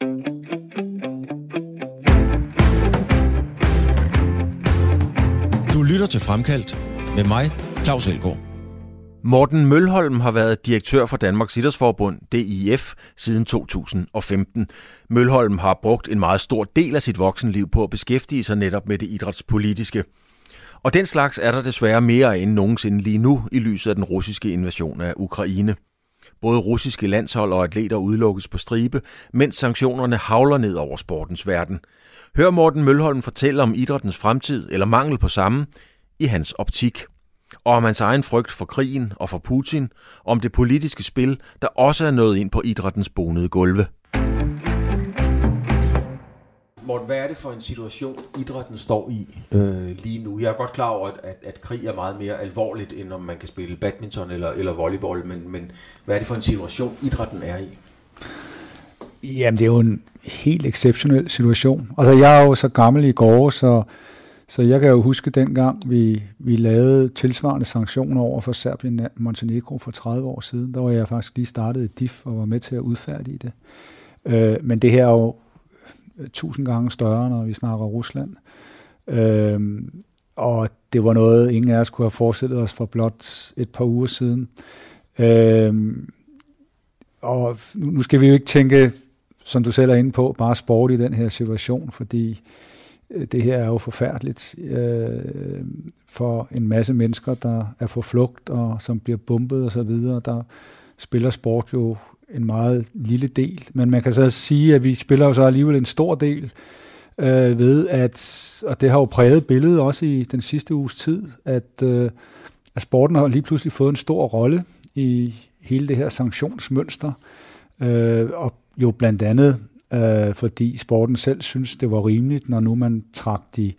Du lytter til Fremkaldt med mig, Claus Elgaard. Morten Mølholm har været direktør for Danmarks Idrætsforbund, DIF, siden 2015. Mølholm har brugt en meget stor del af sit voksenliv på at beskæftige sig netop med det idrætspolitiske. Og den slags er der desværre mere end nogensinde lige nu i lyset af den russiske invasion af Ukraine. Både russiske landshold og atleter udelukkes på stribe, mens sanktionerne havler ned over sportens verden. Hør Morten Mølholm fortælle om idrættens fremtid eller mangel på samme i hans optik og om hans egen frygt for krigen og for Putin, om det politiske spil, der også er nået ind på idrættens bonede gulve. Morten, hvad er det for en situation, idrætten står i øh, lige nu? Jeg er godt klar over, at, at krig er meget mere alvorligt, end om man kan spille badminton eller, eller volleyball, men, men hvad er det for en situation, idrætten er i? Jamen, det er jo en helt exceptionel situation. Altså, jeg er jo så gammel i går, så så jeg kan jo huske dengang, vi, vi lavede tilsvarende sanktioner over for Serbien Montenegro for 30 år siden. Der var jeg faktisk lige startet i DIF og var med til at udfærdige det. Øh, men det her er jo Øh, tusind gange større, når vi snakker Rusland. Øh, og det var noget, ingen af os kunne have forestillet os for blot et par uger siden. Øh, og nu, nu skal vi jo ikke tænke, som du selv er inde på, bare sport i den her situation, fordi øh, det her er jo forfærdeligt øh, for en masse mennesker, der er på flugt og som bliver bumpet og så videre. Der spiller sport jo en meget lille del, men man kan så sige, at vi spiller jo så alligevel en stor del øh, ved, at, og det har jo præget billedet også i den sidste uges tid, at, øh, at sporten har lige pludselig fået en stor rolle i hele det her sanktionsmønster, øh, og jo blandt andet øh, fordi sporten selv synes, det var rimeligt, når nu man trak de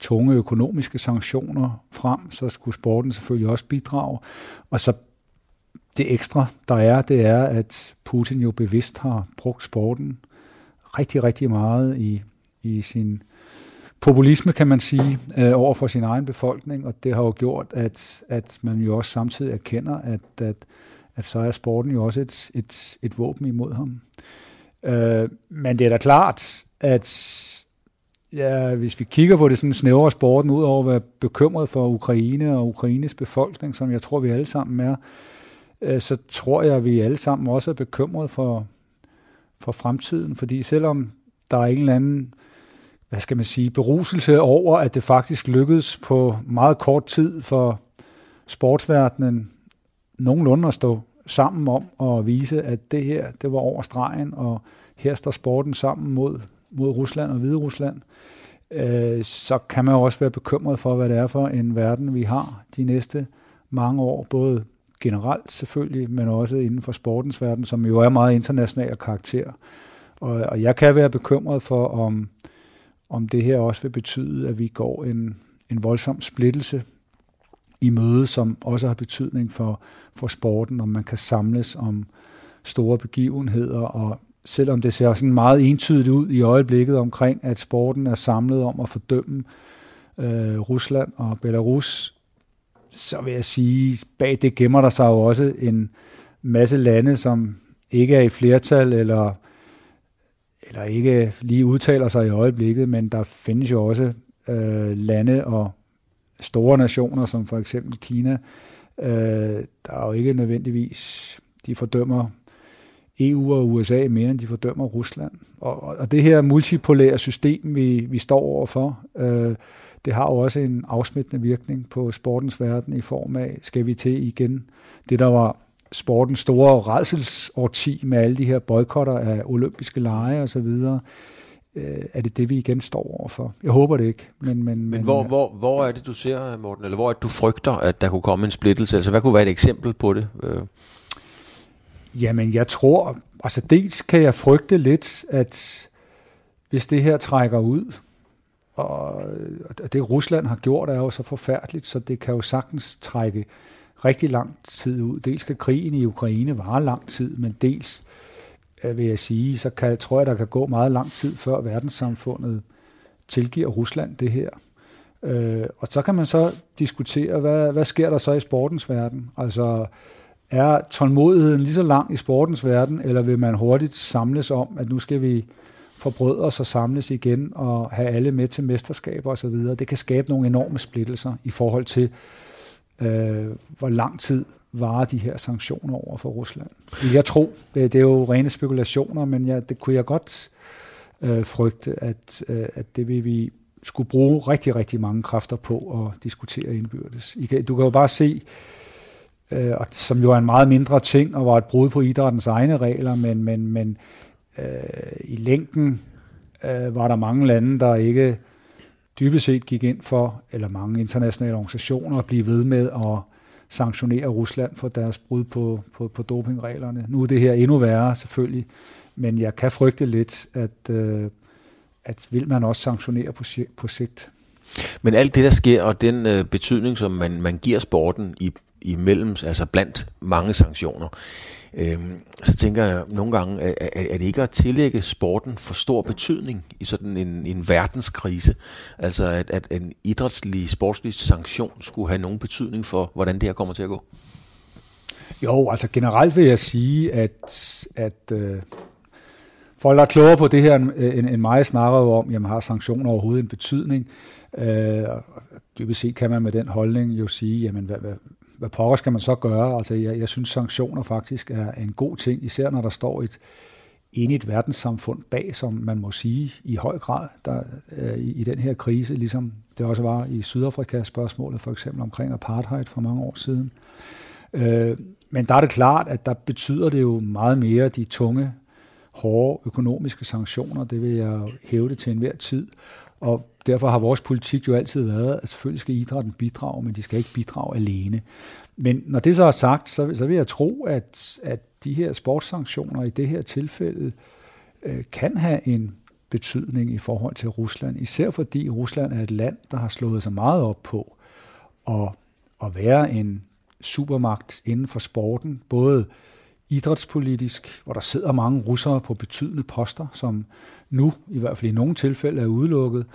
tunge økonomiske sanktioner frem, så skulle sporten selvfølgelig også bidrage. Og så det ekstra, der er, det er, at Putin jo bevidst har brugt sporten rigtig, rigtig meget i, i sin populisme, kan man sige, øh, over for sin egen befolkning, og det har jo gjort, at, at man jo også samtidig erkender, at, at, at så er sporten jo også et, et, et våben imod ham. Øh, men det er da klart, at ja, hvis vi kigger på det sådan snævre sporten, ud over at være bekymret for Ukraine og Ukraines befolkning, som jeg tror, vi alle sammen er, øh, Øh, så tror jeg, at vi alle sammen også er bekymret for, for fremtiden. Fordi selvom der er en eller anden hvad skal man sige, beruselse over, at det faktisk lykkedes på meget kort tid for sportsverdenen nogenlunde at stå sammen om at vise, at det her, det var over stregen, og her står sporten sammen mod, mod Rusland og Hvide Rusland, øh, så kan man jo også være bekymret for, hvad det er for en verden, vi har de næste mange år, både generelt selvfølgelig, men også inden for sportens verden, som jo er meget international karakter. Og, og jeg kan være bekymret for, om, om det her også vil betyde, at vi går en, en voldsom splittelse i møde, som også har betydning for, for sporten, om man kan samles om store begivenheder, og selvom det ser sådan meget entydigt ud i øjeblikket omkring, at sporten er samlet om at fordømme øh, Rusland og Belarus, så vil jeg sige, bag det gemmer der sig jo også en masse lande, som ikke er i flertal, eller, eller ikke lige udtaler sig i øjeblikket, men der findes jo også øh, lande og store nationer, som for eksempel Kina, øh, der er jo ikke nødvendigvis, de fordømmer EU og USA mere, end de fordømmer Rusland. Og, og det her multipolære system, vi, vi står overfor, øh, det har jo også en afsmittende virkning på sportens verden i form af, skal vi til igen, det der var sportens store redselsårti med alle de her boykotter af olympiske lege og så videre øh, er det det, vi igen står overfor. Jeg håber det ikke. Men, men, men, men hvor, hvor, hvor er det, du ser, Morten, eller hvor er det, du frygter, at der kunne komme en splittelse? Altså, hvad kunne være et eksempel på det? Øh. Jamen, jeg tror, altså dels kan jeg frygte lidt, at hvis det her trækker ud, Øh, og det Rusland har gjort er jo så forfærdeligt, så det kan jo sagtens trække rigtig lang tid ud. Dels skal krigen i Ukraine vare lang tid, men dels øh, vil jeg sige, så kan, tror jeg, der kan gå meget lang tid, før verdenssamfundet tilgiver Rusland det her. Øh, og så kan man så diskutere, hvad, hvad sker der så i sportens verden? Altså, er tålmodigheden lige så lang i sportens verden, eller vil man hurtigt samles om, at nu skal vi forbrødre os og samles igen og have alle med til mesterskaber osv. Det kan skabe nogle enorme splittelser i forhold til, øh, hvor lang tid varer de her sanktioner over for Rusland. Jeg tror, det, det er jo rene spekulationer, men ja, det kunne jeg godt øh, frygte, at, øh, at det vil vi skulle bruge rigtig, rigtig mange kræfter på at diskutere indbyrdes. I Du kan jo bare se, øh, som jo er en meget mindre ting, og var et brud på idrættens egne regler, men, men, men øh, i længden øh, var der mange lande, der ikke dybest set gik ind for, eller mange internationale organisationer, at blive ved med at sanktionere Rusland for deres brud på, på, på dopingreglerne. Nu er det her endnu værre selvfølgelig, men jeg kan frygte lidt, at, øh, at vil man også sanktionere på, på sigt. Men alt det, der sker, og den øh, betydning, som man, man giver sporten i, imellem, altså blandt mange sanktioner, øh, så tænker jeg nogle gange, at, at det ikke at tillægge sporten for stor betydning i sådan en, en verdenskrise? Altså at, at en idrætslig, sportslig sanktion skulle have nogen betydning for, hvordan det her kommer til at gå? Jo, altså generelt vil jeg sige, at, at øh, folk, der er klogere på det her end, end mig, snakker jo om, jamen har sanktioner overhovedet en betydning? Øh, dybest set kan man med den holdning jo sige, jamen hvad, hvad, hvad pokker skal man så gøre? Altså jeg, jeg synes, sanktioner faktisk er en god ting, især når der står et enigt verdenssamfund bag, som man må sige i høj grad der, øh, i, i den her krise, ligesom det også var i Sydafrika spørgsmålet for eksempel omkring apartheid for mange år siden. Øh, men der er det klart, at der betyder det jo meget mere de tunge, hårde økonomiske sanktioner, det vil jeg hæve det til enhver tid. Og derfor har vores politik jo altid været, at selvfølgelig skal idrætten bidrage, men de skal ikke bidrage alene. Men når det så er sagt, så, så vil jeg tro, at, at de her sportssanktioner i det her tilfælde øh, kan have en betydning i forhold til Rusland, især fordi Rusland er et land, der har slået sig meget op på at, at være en supermagt inden for sporten, både idrætspolitisk, hvor der sidder mange russere på betydende poster, som nu i hvert fald i nogle tilfælde er udelukket,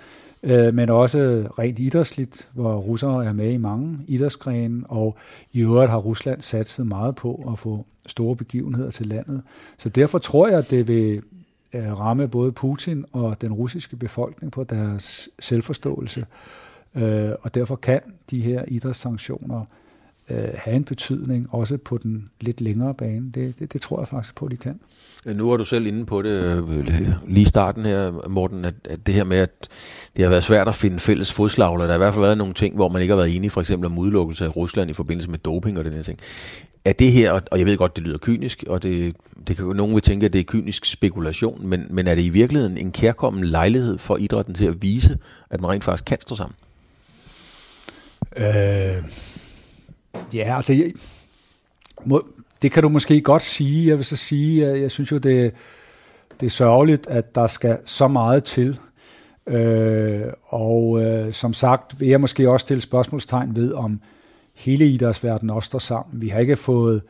øh, men også rent idrætsligt, hvor russere er med i mange idrætsgrene, og i øvrigt har Rusland satset meget på at få store begivenheder til landet. Så derfor tror jeg, at det vil øh, ramme både Putin og den russiske befolkning på deres selvforståelse, øh, og derfor kan de her idrætssanktioner øh, have en betydning, også på den lidt længere bane. Det, det, det tror jeg faktisk på, at de kan. Nu er du selv inde på det øh, lige starten her, Morten, at, at det her med, at det har været svært at finde fælles fodslag, der har i hvert fald været nogle ting, hvor man ikke har været enige, for eksempel om udelukkelse af Rusland i forbindelse med doping og den her ting. Er det her, og jeg ved godt, det lyder kynisk, og det, det kan nogen vil tænke, at det er kynisk spekulation, men, men er det i virkeligheden en kærkommen lejlighed for idrætten til at vise, at man rent faktisk kan stå sammen? Øh Ja, altså, jeg, må, det kan du måske godt sige. Jeg vil så sige, jeg, jeg synes jo, det, det er sørgeligt, at der skal så meget til. Øh, og øh, som sagt vil jeg måske også stille spørgsmålstegn ved, om hele idrætsverdenen også står sammen. Vi har ikke fået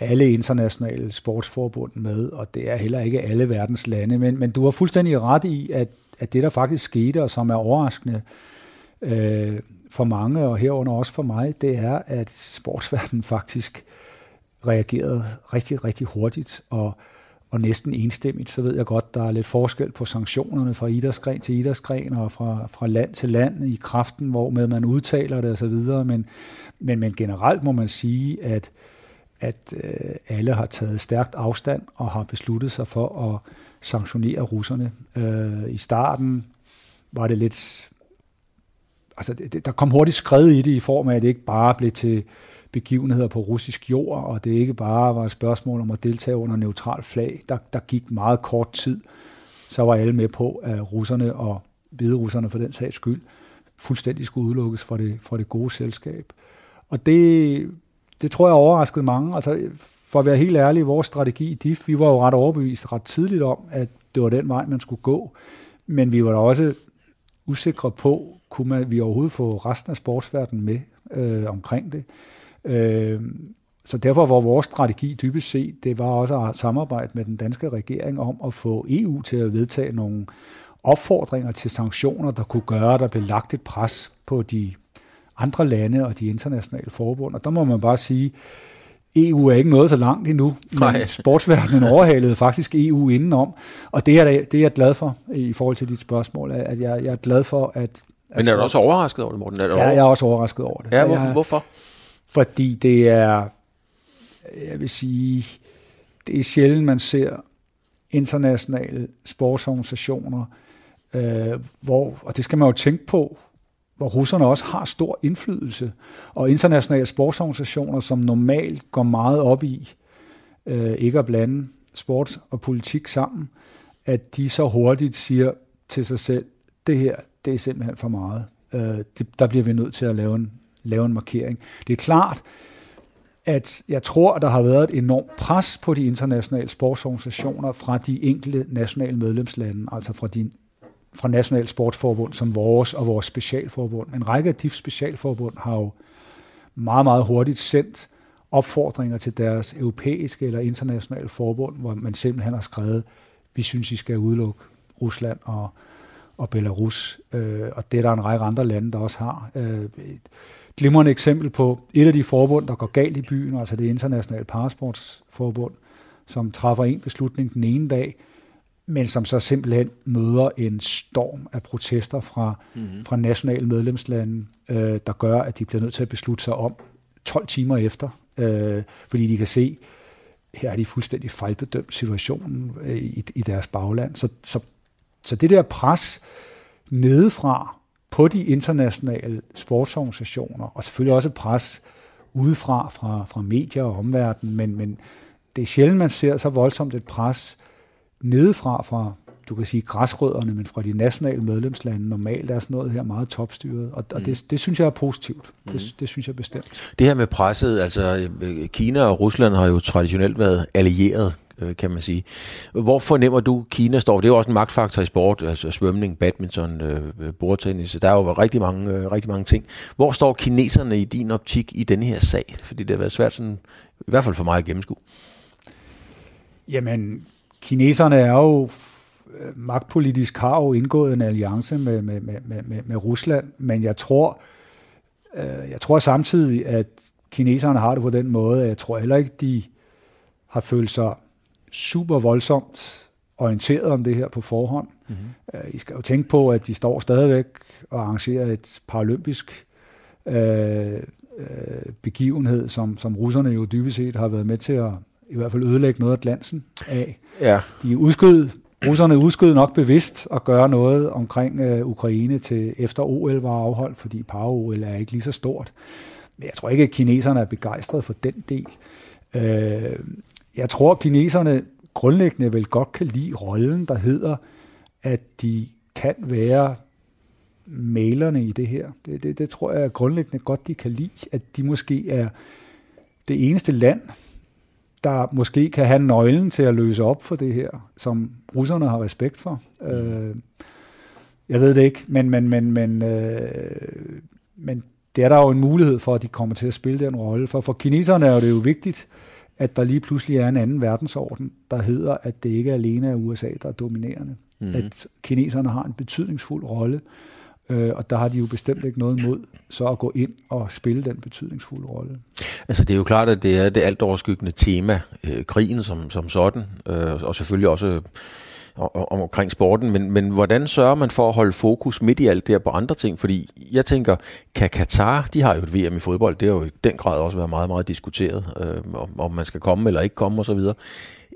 alle internationale sportsforbund med, og det er heller ikke alle verdens lande. Men, men du har fuldstændig ret i, at, at det, der faktisk skete, og som er overraskende, øh, for mange, og herunder også for mig, det er, at sportsverdenen faktisk reagerede rigtig, rigtig hurtigt, og, og næsten enstemmigt. Så ved jeg godt, der er lidt forskel på sanktionerne fra idrætsgren til idrætsgren, og fra, fra land til land i kraften, hvor med man udtaler det osv., men, men, men generelt må man sige, at, at øh, alle har taget stærkt afstand og har besluttet sig for at sanktionere russerne. Øh, I starten var det lidt altså, det, der kom hurtigt skred i det i form af, at det ikke bare blev til begivenheder på russisk jord, og det ikke bare var et spørgsmål om at deltage under neutral flag. Der, der gik meget kort tid, så var alle med på, at russerne og hviderusserne for den sags skyld fuldstændig skulle udelukkes fra det, fra det gode selskab. Og det, det tror jeg overraskede mange. Altså, for at være helt ærlig, vores strategi i DIF, vi var jo ret overbevist ret tidligt om, at det var den vej, man skulle gå. Men vi var da også usikre på, kunne man, vi overhovedet få resten af sportsverdenen med øh, omkring det. Øh, så derfor var vores strategi dybest set, det var også at samarbejde med den danske regering om at få EU til at vedtage nogle opfordringer til sanktioner, der kunne gøre, at der blev lagt et pres på de andre lande og de internationale forbund. Og der må man bare sige, EU er ikke noget så langt endnu, Nej. men sportsverdenen overhalede faktisk EU indenom, og det er, det er jeg glad for i forhold til dit spørgsmål, at jeg, jeg er glad for, at... Men er du også overrasket over det, Morten? Er du Ja, jeg er også overrasket over det. Ja, hvor, jeg, hvorfor? Fordi det er, jeg vil sige, det er sjældent, man ser internationale sportsorganisationer, øh, hvor, og det skal man jo tænke på, hvor russerne også har stor indflydelse, og internationale sportsorganisationer, som normalt går meget op i øh, ikke at blande sport og politik sammen, at de så hurtigt siger til sig selv, det her, det er simpelthen for meget. Øh, det, der bliver vi nødt til at lave en, lave en markering. Det er klart, at jeg tror, at der har været et enormt pres på de internationale sportsorganisationer fra de enkelte nationale medlemslande, altså fra de fra nationale sportsforbund som vores og vores specialforbund. En række af de specialforbund har jo meget, meget hurtigt sendt opfordringer til deres europæiske eller internationale forbund, hvor man simpelthen har skrevet, vi synes, I skal udelukke Rusland og, og Belarus. Øh, og det er der en række andre lande, der også har. Øh, et glimrende eksempel på et af de forbund, der går galt i byen, altså det internationale parasportsforbund, som træffer en beslutning den ene dag, men som så simpelthen møder en storm af protester fra, mm-hmm. fra nationale medlemslande, øh, der gør, at de bliver nødt til at beslutte sig om 12 timer efter, øh, fordi de kan se, her er de fuldstændig fejlbedømt situationen øh, i, i deres bagland. Så, så, så det der pres nedefra på de internationale sportsorganisationer, og selvfølgelig også pres udefra fra, fra medier og omverdenen, men, men det er sjældent, man ser så voldsomt et pres nedefra fra, du kan sige græsrødderne, men fra de nationale medlemslande. Normalt er sådan noget her meget topstyret, og, og det, det synes jeg er positivt. Mm. Det, det synes jeg bestemt. Det her med presset, altså Kina og Rusland har jo traditionelt været allieret Øh, kan man sige. Hvor fornemmer du, Kina står? Det er jo også en magtfaktor i sport, altså svømning, badminton, øh, bordtennis. Der er jo rigtig mange, øh, rigtig mange ting. Hvor står kineserne i din optik i denne her sag? Fordi det har været svært, sådan, i hvert fald for mig at gennemskue. Jamen, kineserne er jo magtpolitisk har jo indgået en alliance med, med, med, med, med Rusland, men jeg tror, øh, jeg tror samtidig, at kineserne har det på den måde, at jeg tror heller ikke, de har følt sig super voldsomt orienteret om det her på forhånd. Mm-hmm. I skal jo tænke på, at de står stadigvæk og arrangerer et paralympisk øh, øh, begivenhed, som, som russerne jo dybest set har været med til at i hvert fald ødelægge noget af glansen af. Ja. De udskød, russerne udskød nok bevidst at gøre noget omkring øh, Ukraine til efter OL var afholdt, fordi para-OL er ikke lige så stort. Men jeg tror ikke, at kineserne er begejstrede for den del. Øh, jeg tror, at kineserne grundlæggende vel godt kan lide rollen, der hedder, at de kan være malerne i det her. Det, det, det tror jeg grundlæggende godt, de kan lide, at de måske er det eneste land, der måske kan have nøglen til at løse op for det her, som russerne har respekt for. Øh, jeg ved det ikke, men, men, men, men, øh, men det er der jo en mulighed for, at de kommer til at spille den rolle. For for kineserne er det jo vigtigt, at der lige pludselig er en anden verdensorden, der hedder, at det ikke alene er USA, der er dominerende. Mm. At kineserne har en betydningsfuld rolle, øh, og der har de jo bestemt ikke noget imod så at gå ind og spille den betydningsfulde rolle. Altså det er jo klart, at det er det alt overskyggende tema, øh, krigen som, som sådan, øh, og selvfølgelig også om, omkring sporten, men, men hvordan sørger man for at holde fokus midt i alt det her på andre ting? Fordi jeg tænker, kan Katar, de har jo et VM i fodbold, det har jo i den grad også været meget, meget diskuteret, øh, om, om man skal komme eller ikke komme osv.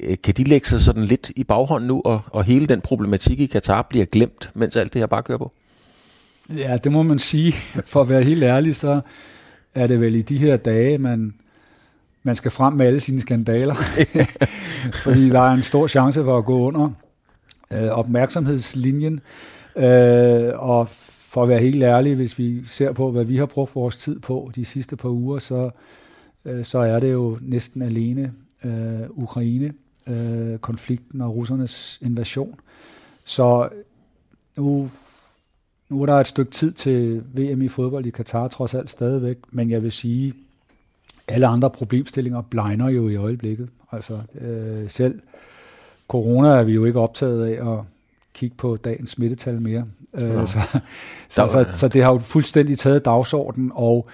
Øh, kan de lægge sig sådan lidt i baghånden nu, og, og hele den problematik i Katar bliver glemt, mens alt det her bare kører på? Ja, det må man sige. For at være helt ærlig, så er det vel i de her dage, man, man skal frem med alle sine skandaler. Fordi der er en stor chance for at gå under øh, opmærksomhedslinjen. Øh, og for at være helt ærlig, hvis vi ser på, hvad vi har brugt vores tid på de sidste par uger, så, øh, så er det jo næsten alene øh, Ukraine, øh, konflikten og russernes invasion. Så nu, nu er der et stykke tid til VM i fodbold i Katar trods alt stadigvæk, men jeg vil sige, alle andre problemstillinger blegner jo i øjeblikket. Altså øh, selv corona er vi jo ikke optaget af at kigge på dagens smittetal mere. Øh, så, så, så, så det har jo fuldstændig taget dagsordenen, og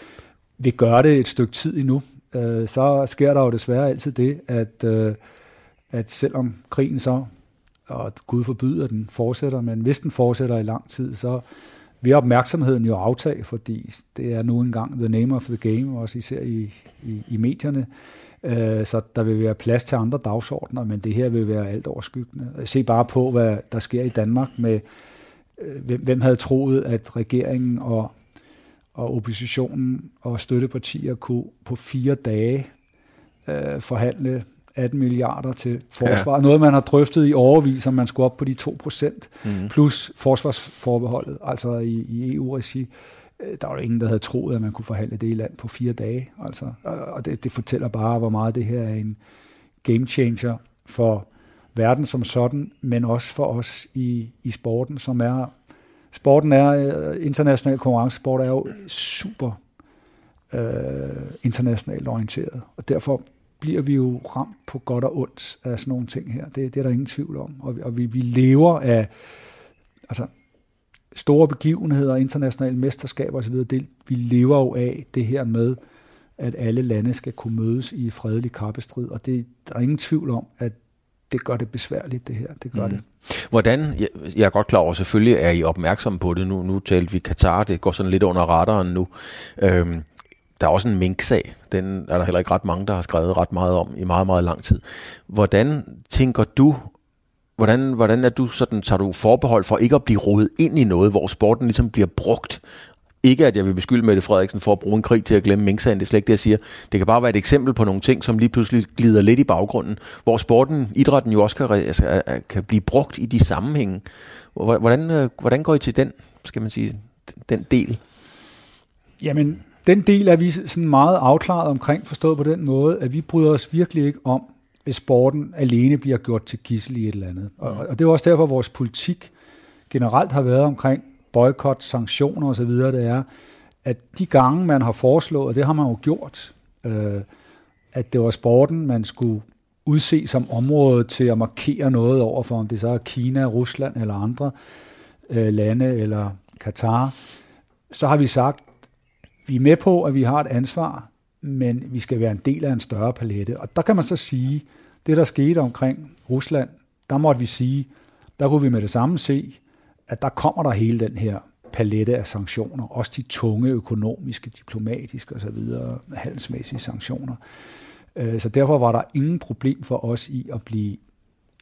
vi gør det et stykke tid endnu. øh, så sker der jo desværre altid det, at, øh, at selvom krigen så, og Gud forbyder den, fortsætter, men hvis den fortsætter i lang tid, så vil opmærksomheden jo aftage, fordi det er nu engang the name of the game, også især i, i, i medierne. Øh, så der vil være plads til andre dagsordner, men det her vil være alt overskyggende. Se bare på, hvad der sker i Danmark med, øh, hvem havde troet, at regeringen og, og oppositionen og støttepartier kunne på fire dage øh, forhandle 18 milliarder til forsvar. Ja. Noget, man har drøftet i overvis, om man skulle op på de 2 procent, mm. plus forsvarsforbeholdet, altså i, i EU-regi. Øh, der var jo ingen, der havde troet, at man kunne forhandle det i land på fire dage. Altså. Og det, det fortæller bare, hvor meget det her er en game changer for verden som sådan, men også for os i, i sporten, som er... Sporten er, øh, international konkurrencesport er jo super øh, internationalt orienteret, og derfor bliver vi jo ramt på godt og ondt af sådan nogle ting her. Det, det er der ingen tvivl om. Og, og vi, vi lever af altså, store begivenheder, internationale mesterskaber osv. Det, vi lever jo af det her med, at alle lande skal kunne mødes i fredelig kappestrid. Og det, der er ingen tvivl om, at det gør det besværligt, det her. Det gør mm. det. Hvordan, jeg, jeg er godt klar over, selvfølgelig er I opmærksom på det nu. Nu talte vi Katar, det går sådan lidt under radaren nu. Øhm, der er også en minksag. Den er der heller ikke ret mange, der har skrevet ret meget om i meget, meget lang tid. Hvordan tænker du, hvordan, hvordan er du sådan, tager du forbehold for ikke at blive rodet ind i noget, hvor sporten ligesom bliver brugt? Ikke at jeg vil beskylde Mette Frederiksen for at bruge en krig til at glemme minksagen, det er slet ikke det, jeg siger. Det kan bare være et eksempel på nogle ting, som lige pludselig glider lidt i baggrunden, hvor sporten, idrætten jo også kan, altså, kan blive brugt i de sammenhænge. Hvordan, øh, hvordan går I til den, skal man sige, den del? Jamen, den del er vi sådan meget afklaret omkring, forstået på den måde, at vi bryder os virkelig ikke om, hvis sporten alene bliver gjort til gissel i et eller andet. Og, og det er også derfor, vores politik generelt har været omkring boykot, sanktioner osv., det er, at de gange, man har foreslået, og det har man jo gjort, øh, at det var sporten, man skulle udse som område til at markere noget over for, om det så er Kina, Rusland eller andre øh, lande, eller Katar, så har vi sagt, vi er med på, at vi har et ansvar, men vi skal være en del af en større palette. Og der kan man så sige, det der skete omkring Rusland, der måtte vi sige, der kunne vi med det samme se, at der kommer der hele den her palette af sanktioner, også de tunge økonomiske, diplomatiske osv., handelsmæssige sanktioner. Øh, så derfor var der ingen problem for os i at blive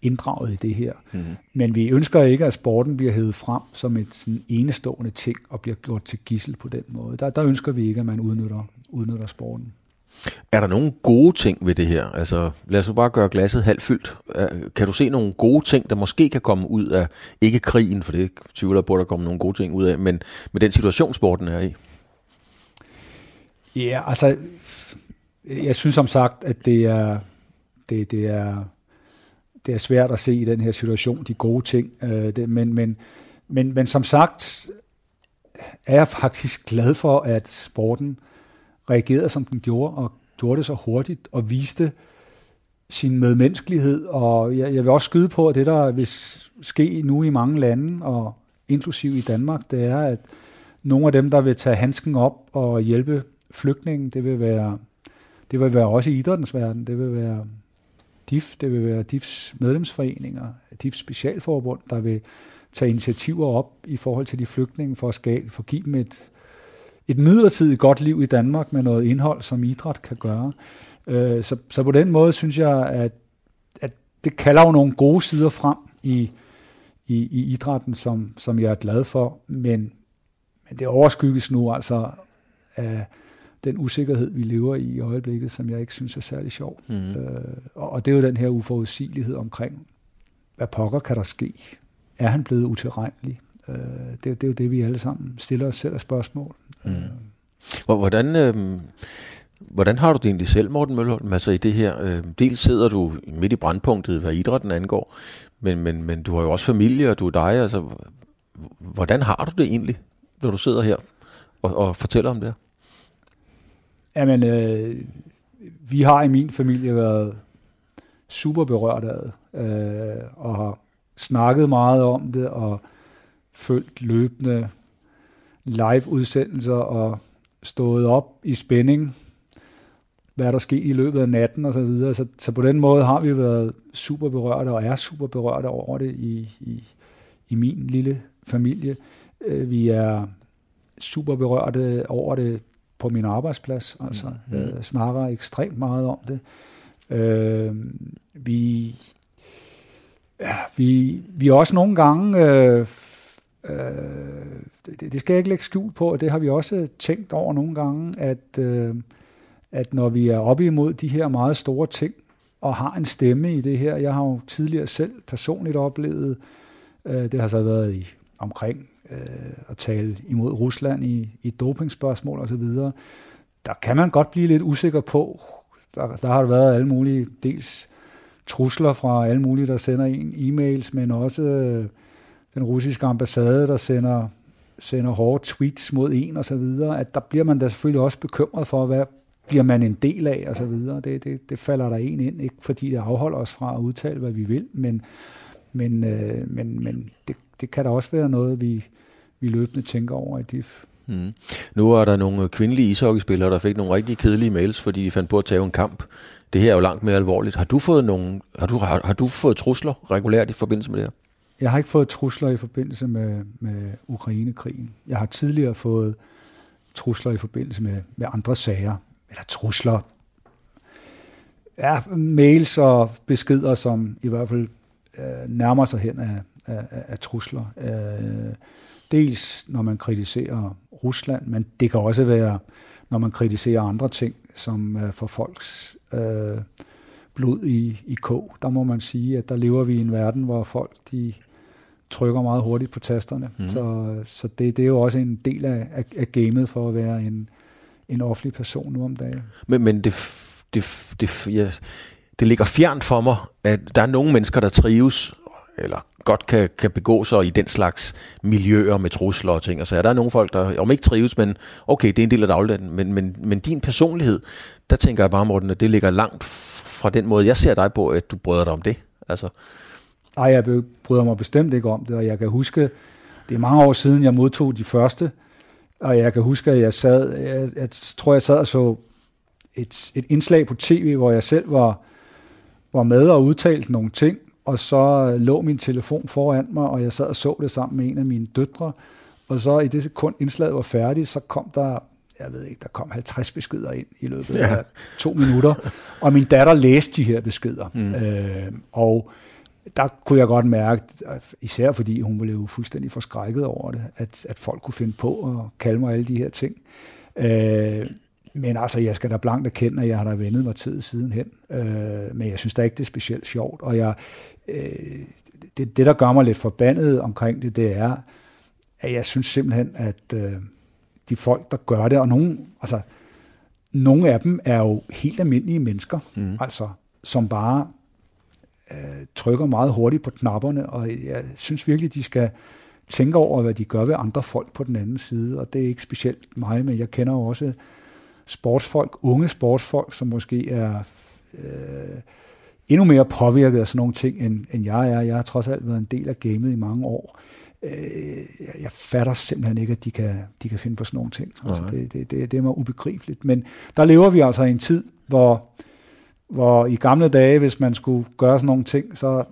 inddraget i det her. Mm-hmm. Men vi ønsker ikke, at sporten bliver hævet frem som et sådan enestående ting og bliver gjort til gissel på den måde. Der, der ønsker vi ikke, at man udnytter, udnytter sporten. Er der nogle gode ting ved det her? Altså, lad os bare gøre glasset halvt fyldt. Kan du se nogle gode ting, der måske kan komme ud af, ikke krigen, for det tvivler jeg på, at der kommer nogle gode ting ud af, men med den situation, sporten er i? Ja, altså, jeg synes som sagt, at det er, det, det er det er svært at se i den her situation de gode ting. Øh, det, men, men, men, men som sagt er jeg faktisk glad for, at sporten reagerede, som den gjorde, og gjorde det så hurtigt, og viste sin medmenneskelighed. Og jeg, jeg vil også skyde på, at det, der vil ske nu i mange lande, og inklusiv i Danmark, det er, at nogle af dem, der vil tage handsken op og hjælpe flygtningen, det vil være, det vil være også i idrættens verden, det vil være DIF, det vil være DIFs medlemsforeninger, DIFs specialforbund, der vil tage initiativer op i forhold til de flygtninge for at, skabe, for at give dem et, et midlertidigt godt liv i Danmark med noget indhold, som idræt kan gøre. Øh, så, så på den måde synes jeg, at, at det kalder jo nogle gode sider frem i, i, i idrætten, som, som jeg er glad for, men, men det overskygges nu altså af den usikkerhed, vi lever i i øjeblikket, som jeg ikke synes er særlig sjov. Mm. Øh, og, og det er jo den her uforudsigelighed omkring, hvad pokker kan der ske? Er han blevet utilregnelig? Øh, det, det er jo det, vi alle sammen stiller os selv af spørgsmål. Mm. Hvordan, øh, hvordan har du det egentlig selv, Morten Mølholm? Altså i det her, øh, dels sidder du midt i brandpunktet, hvad idrætten angår, men, men, men du har jo også familie, og du er dig. Altså, hvordan har du det egentlig, når du sidder her og, og fortæller om det Jamen, øh, vi har i min familie været super berørt af det, øh, og har snakket meget om det, og følt løbende live-udsendelser, og stået op i spænding hvad der sker i løbet af natten og så videre. Så, så på den måde har vi været super berørte og er super berørte over det i, i, i min lille familie. Øh, vi er super berørte over det på min arbejdsplads, altså mm. øh, snakker ekstremt meget om det. Øh, vi, ja, vi, vi er også nogle gange, øh, øh, det, det skal jeg ikke lægge skjul på, og det har vi også tænkt over nogle gange, at, øh, at når vi er oppe imod de her meget store ting, og har en stemme i det her, jeg har jo tidligere selv personligt oplevet, øh, det har så været i omkring øh, at tale imod Rusland i, i dopingspørgsmål osv., der kan man godt blive lidt usikker på. Der, der har der været alle mulige, dels trusler fra alle mulige, der sender en e-mails, men også øh, den russiske ambassade, der sender, sender hårde tweets mod en og så videre, at der bliver man da selvfølgelig også bekymret for, hvad bliver man en del af og så videre. Det, det, det falder der en ind, ikke fordi det afholder os fra at udtale, hvad vi vil, men, men, øh, men, men det, det kan da også være noget, vi, vi løbende tænker over i DIF. Mm. Nu er der nogle kvindelige ishockeyspillere, der fik nogle rigtig kedelige mails, fordi de fandt på at tage en kamp. Det her er jo langt mere alvorligt. Har du fået, nogle, har du, har, har du fået trusler regulært i forbindelse med det her? Jeg har ikke fået trusler i forbindelse med, med Ukraine-krigen. Jeg har tidligere fået trusler i forbindelse med, med andre sager. Eller trusler. Ja, mails og beskeder, som i hvert fald øh, nærmer sig hen af, af, af trusler. Øh, dels når man kritiserer Rusland, men det kan også være, når man kritiserer andre ting, som øh, for folks øh, blod i, i kog. Der må man sige, at der lever vi i en verden, hvor folk de trykker meget hurtigt på tasterne. Mm. Så, så det, det er jo også en del af, af, af gamet for at være en, en offentlig person nu om dagen. Men, men det, det, det, ja, det ligger fjernt for mig, at der er nogle mennesker, der trives, eller godt kan, kan begå sig i den slags miljøer med trusler og ting. Og så er der nogle folk, der om ikke trives, men okay, det er en del af dagligdagen. Men, men, men din personlighed, der tænker jeg bare, Morten, at det ligger langt fra den måde, jeg ser dig på, at du bryder dig om det. Altså. Ej, jeg bryder mig bestemt ikke om det, og jeg kan huske, det er mange år siden, jeg modtog de første, og jeg kan huske, at jeg sad, jeg, jeg tror, jeg sad og så et, et indslag på tv, hvor jeg selv var, var med og udtalte nogle ting, og så lå min telefon foran mig, og jeg sad og så det sammen med en af mine døtre, og så i det sekund indslaget var færdigt, så kom der, jeg ved ikke, der kom 50 beskeder ind i løbet ja. af to minutter, og min datter læste de her beskeder. Mm. Øh, og der kunne jeg godt mærke, især fordi hun blev fuldstændig forskrækket over det, at, at folk kunne finde på at kalde mig alle de her ting. Øh, men altså, jeg skal da blankt erkende, at jeg har da vendet mig tid sidenhen. Øh, men jeg synes da ikke, det er specielt sjovt. Og jeg, øh, det, det, der gør mig lidt forbandet omkring det, det er, at jeg synes simpelthen, at øh, de folk, der gør det, og nogen, altså, nogle af dem er jo helt almindelige mennesker, mm. altså, som bare øh, trykker meget hurtigt på knapperne, og jeg synes virkelig, de skal tænke over, hvad de gør ved andre folk på den anden side, og det er ikke specielt mig, men jeg kender jo også sportsfolk, unge sportsfolk, som måske er øh, endnu mere påvirket af sådan nogle ting, end, end jeg er. Jeg har trods alt været en del af gamet i mange år. Øh, jeg fatter simpelthen ikke, at de kan, de kan finde på sådan nogle ting. Altså, det, det, det, det er mig ubegribeligt. Men der lever vi altså i en tid, hvor, hvor i gamle dage, hvis man skulle gøre sådan nogle ting, så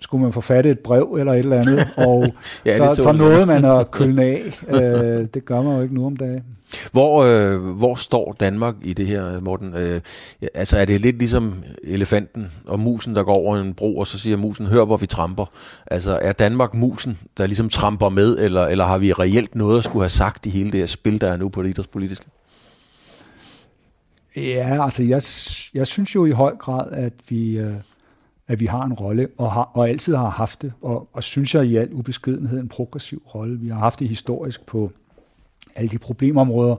skulle man få fat et brev eller et eller andet, og ja, så, så, så nåede man at kølne af. Øh, det gør man jo ikke nu om dagen. Hvor, øh, hvor står Danmark i det her, Morten? Øh, altså er det lidt ligesom elefanten og musen, der går over en bro, og så siger musen, hør hvor vi tramper. Altså er Danmark musen, der ligesom tramper med, eller, eller har vi reelt noget at skulle have sagt i hele det her spil, der er nu på det idrætspolitiske? Ja, altså jeg, jeg synes jo i høj grad, at vi... Øh at vi har en rolle, og, har, og altid har haft det, og, og synes jeg i al ubeskedenhed en progressiv rolle. Vi har haft det historisk på alle de problemområder,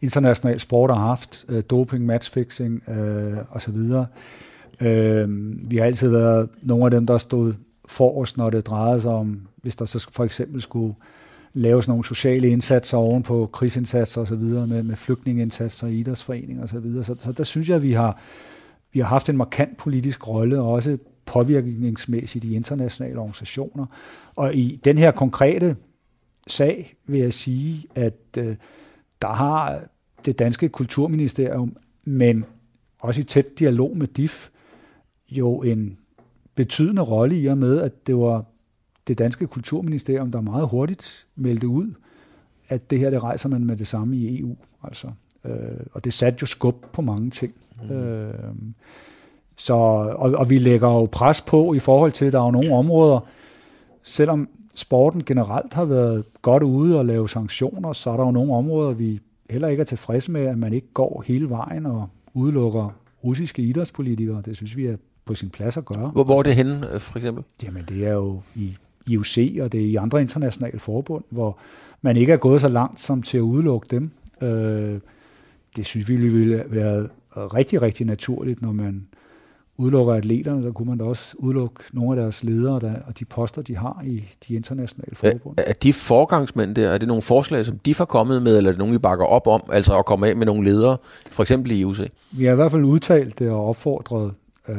international sport har haft, øh, doping, matchfixing øh, osv. Øh, vi har altid været nogle af dem, der stod forrest, når det drejede sig om, hvis der så for eksempel skulle laves nogle sociale indsatser oven på krigsindsatser osv., med, med flygtningindsatser, idrætsforeninger osv. Så, så der synes jeg, at vi har, vi har haft en markant politisk rolle, og også påvirkningsmæssigt i internationale organisationer. Og i den her konkrete sag vil jeg sige, at øh, der har det danske kulturministerium, men også i tæt dialog med DIF, jo en betydende rolle i og med, at det var det danske kulturministerium, der meget hurtigt meldte ud, at det her, det rejser man med det samme i EU. Altså. Øh, og det satte jo skub på mange ting. Mm. Øh, så, og, og vi lægger jo pres på i forhold til, at der er jo nogle områder, selvom sporten generelt har været godt ude og lave sanktioner, så er der jo nogle områder, vi heller ikke er tilfredse med, at man ikke går hele vejen og udelukker russiske idrætspolitikere. Det synes vi er på sin plads at gøre. Hvor, hvor er det henne, for eksempel? Jamen, det er jo i IOC, og det er i andre internationale forbund, hvor man ikke er gået så langt som til at udelukke dem. Øh, det synes vi ville være rigtig, rigtig naturligt, når man udelukker atleterne, så kunne man da også udelukke nogle af deres ledere der, og de poster, de har i de internationale forbund. Er, er de forgangsmænd der, er det nogle forslag, som de har kommet med, eller er det nogle, vi bakker op om, altså at komme af med nogle ledere, for eksempel i IOC? Vi har i hvert fald udtalt det og opfordret øh,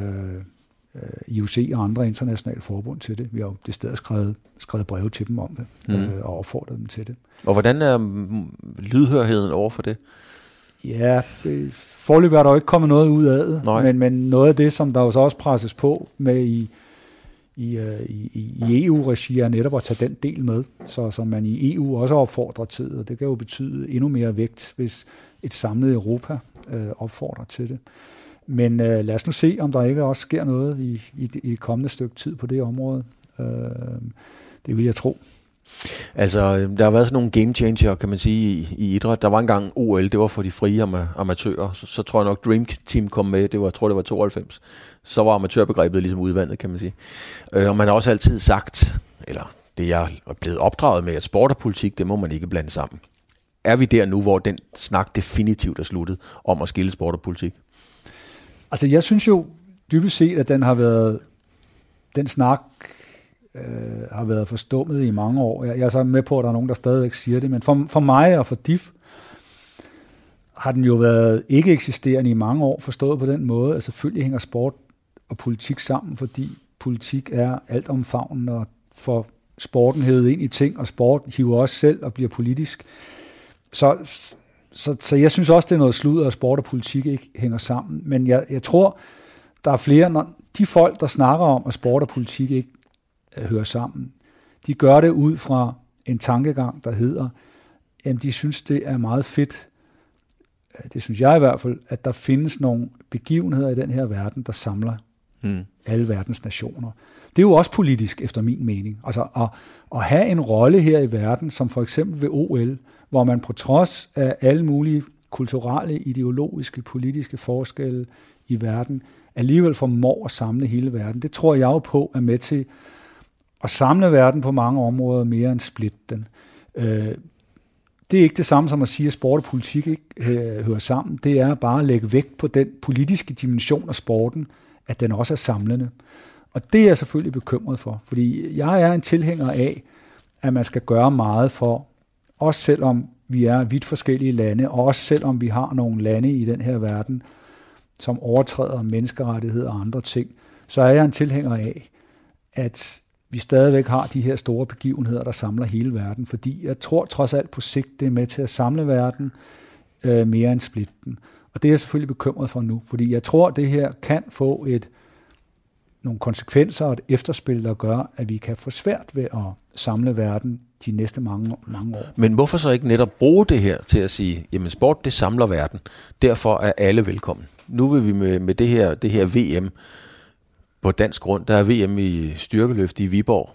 øh IOC og andre internationale forbund til det. Vi har jo det sted skrevet, skrevet breve til dem om det, mm. øh, og opfordret dem til det. Og hvordan er lydhørheden over for det? Ja, det, forløbet er der jo ikke kommet noget ud af det, men, men noget af det, som der jo så også presses på med i, i, øh, i, i EU-regi, er netop at tage den del med, så som man i EU også opfordrer til, og det kan jo betyde endnu mere vægt, hvis et samlet Europa øh, opfordrer til det. Men øh, lad os nu se, om der ikke også sker noget i, i, i et kommende stykke tid på det område. Øh, det vil jeg tro. Altså, øhm, der har været sådan nogle game changer, kan man sige, i, i idræt. Der var engang OL, det var for de frie amatører. Så, så tror jeg nok, Dream Team kom med, det var, jeg tror, det var 92. Så var amatørbegrebet ligesom udvandet, kan man sige. Øh, og man har også altid sagt, eller det jeg er blevet opdraget med, at sport og politik, det må man ikke blande sammen. Er vi der nu, hvor den snak definitivt er sluttet om at skille sport og politik? Altså, jeg synes jo dybest set, at den har været, den snak øh, har været forstummet i mange år. Jeg, jeg er så med på, at der er nogen, der stadigvæk siger det, men for, for mig og for DIF har den jo været ikke eksisterende i mange år, forstået på den måde, at selvfølgelig hænger sport og politik sammen, fordi politik er alt omfavnende og for sporten hævet ind i ting, og sport hiver også selv og bliver politisk. Så, så, så jeg synes også, det er noget sludder, at sport og politik ikke hænger sammen. Men jeg, jeg tror, der er flere, når de folk, der snakker om, at sport og politik ikke hører sammen. De gør det ud fra en tankegang, der hedder, at de synes, det er meget fedt, det synes jeg i hvert fald, at der findes nogle begivenheder i den her verden, der samler mm. alle verdens nationer. Det er jo også politisk, efter min mening. Altså at, at have en rolle her i verden, som for eksempel ved OL, hvor man på trods af alle mulige kulturelle, ideologiske, politiske forskelle i verden, alligevel formår at samle hele verden. Det tror jeg jo på er med til at samle verden på mange områder mere end splitte den. Øh, det er ikke det samme som at sige, at sport og politik ikke øh, hører sammen. Det er bare at lægge vægt på den politiske dimension af sporten, at den også er samlende. Og det er jeg selvfølgelig bekymret for, fordi jeg er en tilhænger af, at man skal gøre meget for, også selvom vi er vidt forskellige lande, og også selvom vi har nogle lande i den her verden, som overtræder menneskerettigheder og andre ting, så er jeg en tilhænger af, at vi stadigvæk har de her store begivenheder, der samler hele verden, fordi jeg tror trods alt på sigt, det er med til at samle verden øh, mere end splitten. Og det er jeg selvfølgelig bekymret for nu, fordi jeg tror, det her kan få et nogle konsekvenser og et efterspil, der gør, at vi kan få svært ved at samle verden de næste mange, mange år. Men hvorfor så ikke netop bruge det her til at sige, jamen sport, det samler verden. Derfor er alle velkommen. Nu vil vi med, med det, her, det her VM på dansk grund, der er VM i styrkeløft i Viborg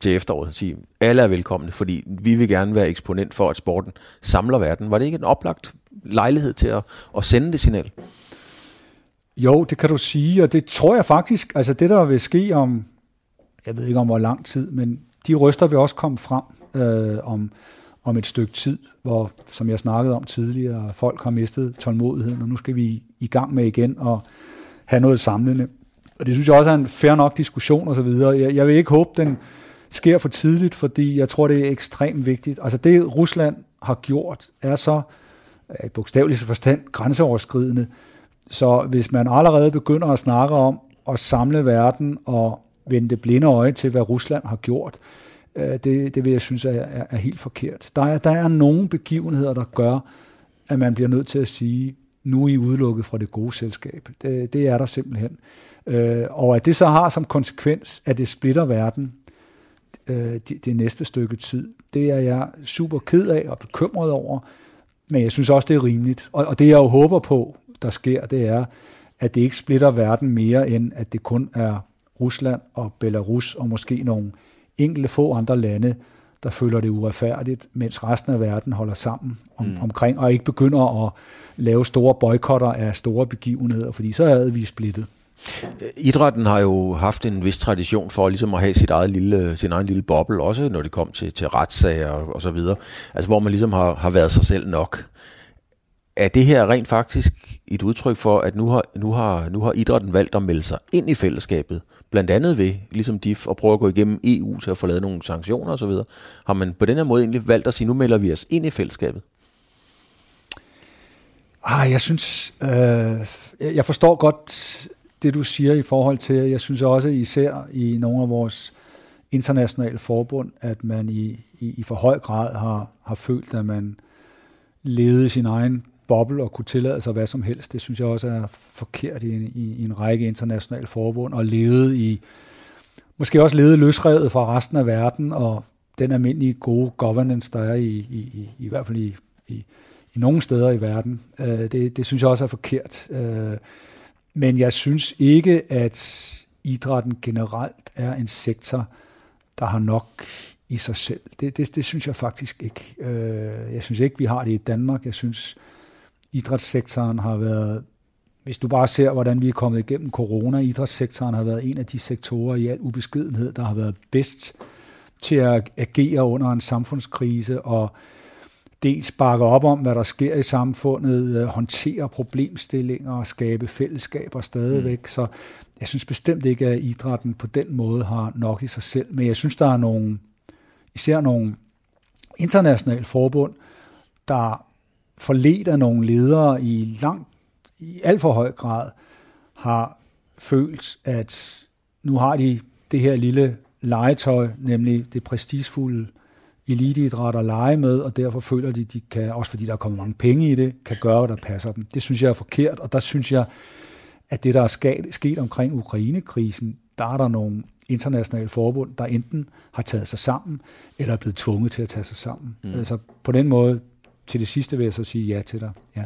til efteråret. Sige, alle er velkomne, fordi vi vil gerne være eksponent for, at sporten samler verden. Var det ikke en oplagt lejlighed til at, at sende det signal? Jo, det kan du sige, og det tror jeg faktisk, altså det der vil ske om, jeg ved ikke om hvor lang tid, men de ryster vil også komme frem øh, om, om et stykke tid, hvor, som jeg snakkede om tidligere, folk har mistet tålmodigheden, og nu skal vi i gang med igen og have noget samlende. Og det synes jeg også er en fair nok diskussion osv. Jeg, jeg vil ikke håbe, den sker for tidligt, fordi jeg tror, det er ekstremt vigtigt. Altså det, Rusland har gjort, er så øh, i bogstavelig forstand grænseoverskridende. Så hvis man allerede begynder at snakke om at samle verden og vende det blinde øje til, hvad Rusland har gjort, øh, det, det vil jeg synes er, er, er helt forkert. Der er, der er nogle begivenheder, der gør, at man bliver nødt til at sige, nu er I udelukket fra det gode selskab. Det, det er der simpelthen. Øh, og at det så har som konsekvens, at det splitter verden øh, det, det næste stykke tid, det er jeg super ked af og bekymret over, men jeg synes også, det er rimeligt. Og, og det jeg jo håber på, der sker, det er, at det ikke splitter verden mere, end at det kun er Rusland og Belarus og måske nogle enkelte få andre lande, der føler det uretfærdigt, mens resten af verden holder sammen om, mm. omkring, og ikke begynder at lave store boykotter af store begivenheder, fordi så er vi splittet. Idrætten har jo haft en vis tradition for ligesom at have sit eget lille, sin egen lille boble, også når det kom til, til retssager og, og så videre, altså hvor man ligesom har, har været sig selv nok. Er det her rent faktisk et udtryk for, at nu har, nu, har, nu har idrætten valgt at melde sig ind i fællesskabet, blandt andet ved, ligesom DIF, at prøve at gå igennem EU til at få lavet nogle sanktioner osv., har man på den her måde egentlig valgt at sige, nu melder vi os ind i fællesskabet? Ah, jeg synes, øh, jeg forstår godt det, du siger i forhold til, jeg synes også især i nogle af vores internationale forbund, at man i, i, i for høj grad har, har følt, at man levede sin egen boble og kunne tillade sig hvad som helst. Det synes jeg også er forkert i en, i, i en række internationale forbund, og levede i, måske også levede løsrevet fra resten af verden, og den almindelige gode governance, der er i, i, i, i hvert fald i, i, i nogle steder i verden. Øh, det, det synes jeg også er forkert. Øh, men jeg synes ikke, at idrætten generelt er en sektor, der har nok i sig selv. Det, det, det synes jeg faktisk ikke. Øh, jeg synes ikke, vi har det i Danmark. Jeg synes, idrætssektoren har været, hvis du bare ser, hvordan vi er kommet igennem corona, idrætssektoren har været en af de sektorer i al ubeskedenhed, der har været bedst til at agere under en samfundskrise og dels bakke op om, hvad der sker i samfundet, øh, håndtere problemstillinger og skabe fællesskaber stadigvæk. Mm. Så jeg synes bestemt ikke, at idrætten på den måde har nok i sig selv, men jeg synes, der er nogle, især nogle internationale forbund, der forledt af nogle ledere i langt, i alt for høj grad, har følt, at nu har de det her lille legetøj, nemlig det prestigefulde eliteidræt at lege med, og derfor føler de, de kan, også fordi der er kommet mange penge i det, kan gøre, hvad der passer dem. Det synes jeg er forkert, og der synes jeg, at det, der er sket, sket omkring Ukraine-krisen, der er der nogle internationale forbund, der enten har taget sig sammen, eller er blevet tvunget til at tage sig sammen. Mm. Altså på den måde til det sidste vil jeg så sige ja til dig. Ja.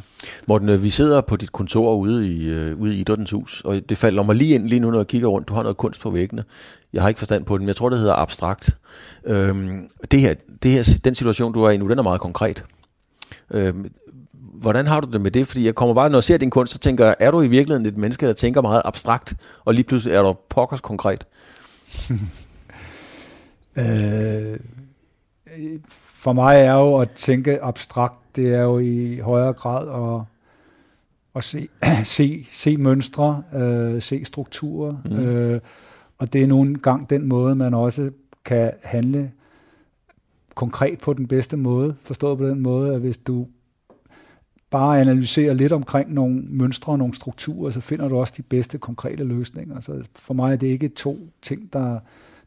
Morten, øh, vi sidder på dit kontor ude i, uh, ude i Idrættens Hus, og det falder mig lige ind lige nu, når jeg kigger rundt. Du har noget kunst på væggene. Jeg har ikke forstand på det, men jeg tror, det hedder abstrakt. Øhm, det her, det her, den situation, du er i nu, den er meget konkret. Øhm, hvordan har du det med det? Fordi jeg kommer bare, når jeg ser din kunst, så tænker jeg, er du i virkeligheden et menneske, der tænker meget abstrakt, og lige pludselig er du pokkers konkret? øh, for mig er jo at tænke abstrakt, det er jo i højere grad at, at se, se, se mønstre, øh, se strukturer, mm. øh, og det er nogle gang den måde, man også kan handle konkret på den bedste måde, forstået på den måde, at hvis du bare analyserer lidt omkring nogle mønstre og nogle strukturer, så finder du også de bedste konkrete løsninger. Så for mig er det ikke to ting, der,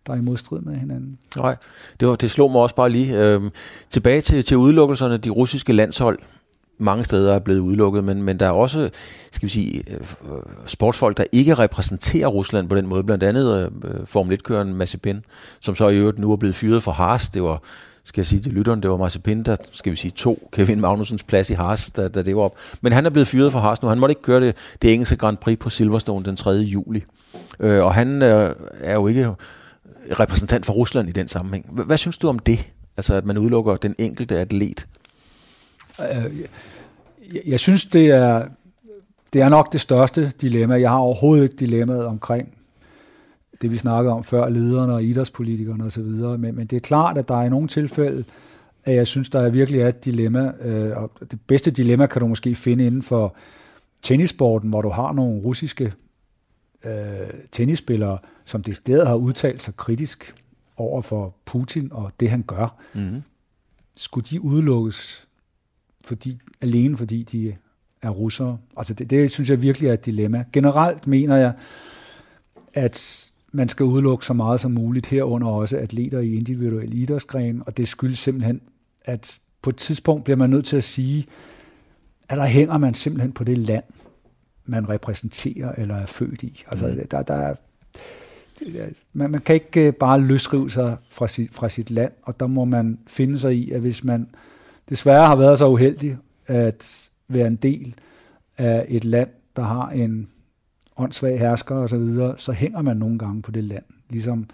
der er i modstrid med hinanden. Nej, det, var, det slog mig også bare lige. Øhm, tilbage til, til udelukkelserne, de russiske landshold, mange steder er blevet udelukket, men, men der er også, skal vi sige, øh, sportsfolk, der ikke repræsenterer Rusland på den måde, blandt andet øh, øh Formel 1-køren Mazepin, som så i øvrigt nu er blevet fyret for Haas. Det var, skal jeg sige til lytteren, det var Mazepin, der, skal vi sige, to Kevin Magnusens plads i Haas, da, da det var op. Men han er blevet fyret for Haas nu. Han måtte ikke køre det, det engelske Grand Prix på Silverstone den 3. juli. Øh, og han øh, er jo ikke repræsentant for Rusland i den sammenhæng. Hvad synes du om det? Altså, at man udelukker den enkelte atlet? Øh, jeg, jeg synes, det er, det er nok det største dilemma. Jeg har overhovedet ikke dilemmaet omkring det, vi snakkede om før, lederne og idrætspolitikerne osv., men, men det er klart, at der er i nogle tilfælde, at jeg synes, der virkelig er et dilemma, øh, og det bedste dilemma kan du måske finde inden for tennisporten, hvor du har nogle russiske øh, tennisspillere, som det stedet har udtalt sig kritisk over for Putin og det, han gør. Mm-hmm. Skulle de udelukkes fordi, alene fordi de er russere? Altså det, det synes jeg virkelig er et dilemma. Generelt mener jeg, at man skal udelukke så meget som muligt herunder også atleter i individuelle idrætsgren, og det skyldes simpelthen, at på et tidspunkt bliver man nødt til at sige, at der hænger man simpelthen på det land, man repræsenterer eller er født i. Altså, mm. der, der er, man, man kan ikke øh, bare løsrive sig fra sit, fra sit land, og der må man finde sig i, at hvis man desværre har været så uheldig at være en del af et land, der har en åndssvag hersker og så videre, så hænger man nogle gange på det land. Ligesom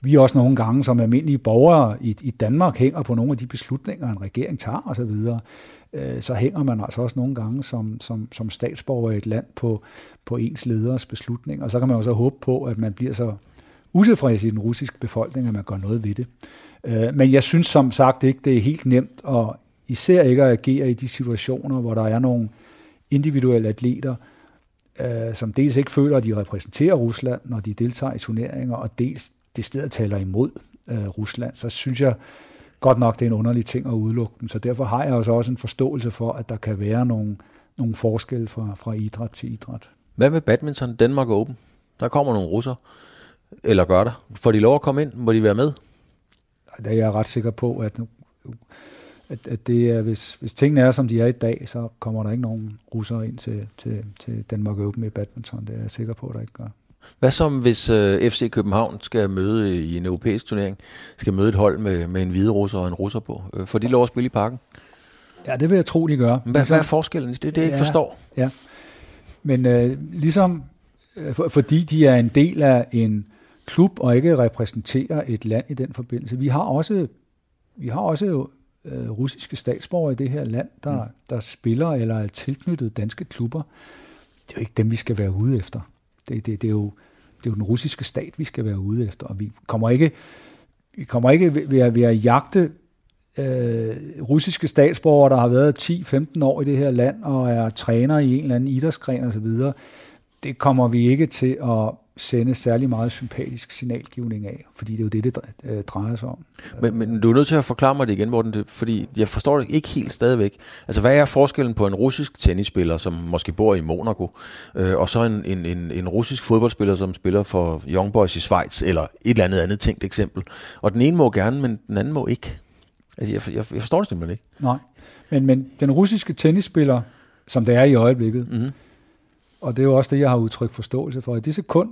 vi også nogle gange som almindelige borgere i, i Danmark hænger på nogle af de beslutninger, en regering tager og så videre. Øh, så hænger man altså også nogle gange som, som, som statsborger i et land på, på ens leders beslutning. Og så kan man jo så håbe på, at man bliver så utilfreds i den russiske befolkning, at man gør noget ved det. Øh, men jeg synes som sagt ikke, det er helt nemt, og især ikke at agere i de situationer, hvor der er nogle individuelle atleter, øh, som dels ikke føler, at de repræsenterer Rusland, når de deltager i turneringer, og dels det sted taler imod øh, Rusland, så synes jeg godt nok, det er en underlig ting at udelukke dem. Så derfor har jeg også også en forståelse for, at der kan være nogle, nogle forskelle fra, fra idræt til idræt. Hvad med badminton Danmark Open? Der kommer nogle russer, eller gør der? Får de lov at komme ind? Må de være med? Der er jeg ret sikker på, at, at, at det er, hvis, hvis tingene er, som de er i dag, så kommer der ikke nogen russere ind til, til, til Danmark Open i badminton. Det er jeg sikker på, at der ikke gør. Hvad som hvis øh, FC København skal møde i en europæisk turnering, skal møde et hold med, med en hvide russer og en russer på? Øh, får de lov at spille i parken? Ja, det vil jeg tro, de gør. Hvad, ligesom, hvad er forskellen? Det er det, jeg ja, ikke forstår. Ja, men øh, ligesom øh, for, fordi de er en del af en klub og ikke repræsenterer et land i den forbindelse. Vi har også, vi har også øh, russiske statsborgere i det her land, der, mm. der spiller eller er tilknyttet danske klubber. Det er jo ikke dem, vi skal være ude efter. Det, det, det, er jo, det er jo den russiske stat, vi skal være ude efter, og vi kommer ikke, vi kommer ikke ved, at, ved at jagte øh, russiske statsborgere, der har været 10-15 år i det her land, og er træner i en eller anden idrætsgren osv., det kommer vi ikke til at sende særlig meget sympatisk signalgivning af, fordi det er jo det, det øh, drejer sig om. Men, men du er nødt til at forklare mig det igen, Morten, fordi jeg forstår det ikke helt stadigvæk. Altså, hvad er forskellen på en russisk tennisspiller, som måske bor i Monaco, øh, og så en, en, en, en russisk fodboldspiller, som spiller for Young Boys i Schweiz, eller et eller andet andet tænkt eksempel. Og den ene må gerne, men den anden må ikke. Altså, jeg, jeg, jeg forstår det simpelthen ikke. Nej, men, men den russiske tennisspiller, som det er i øjeblikket, mm-hmm. og det er jo også det, jeg har udtrykt forståelse for. I det sekund,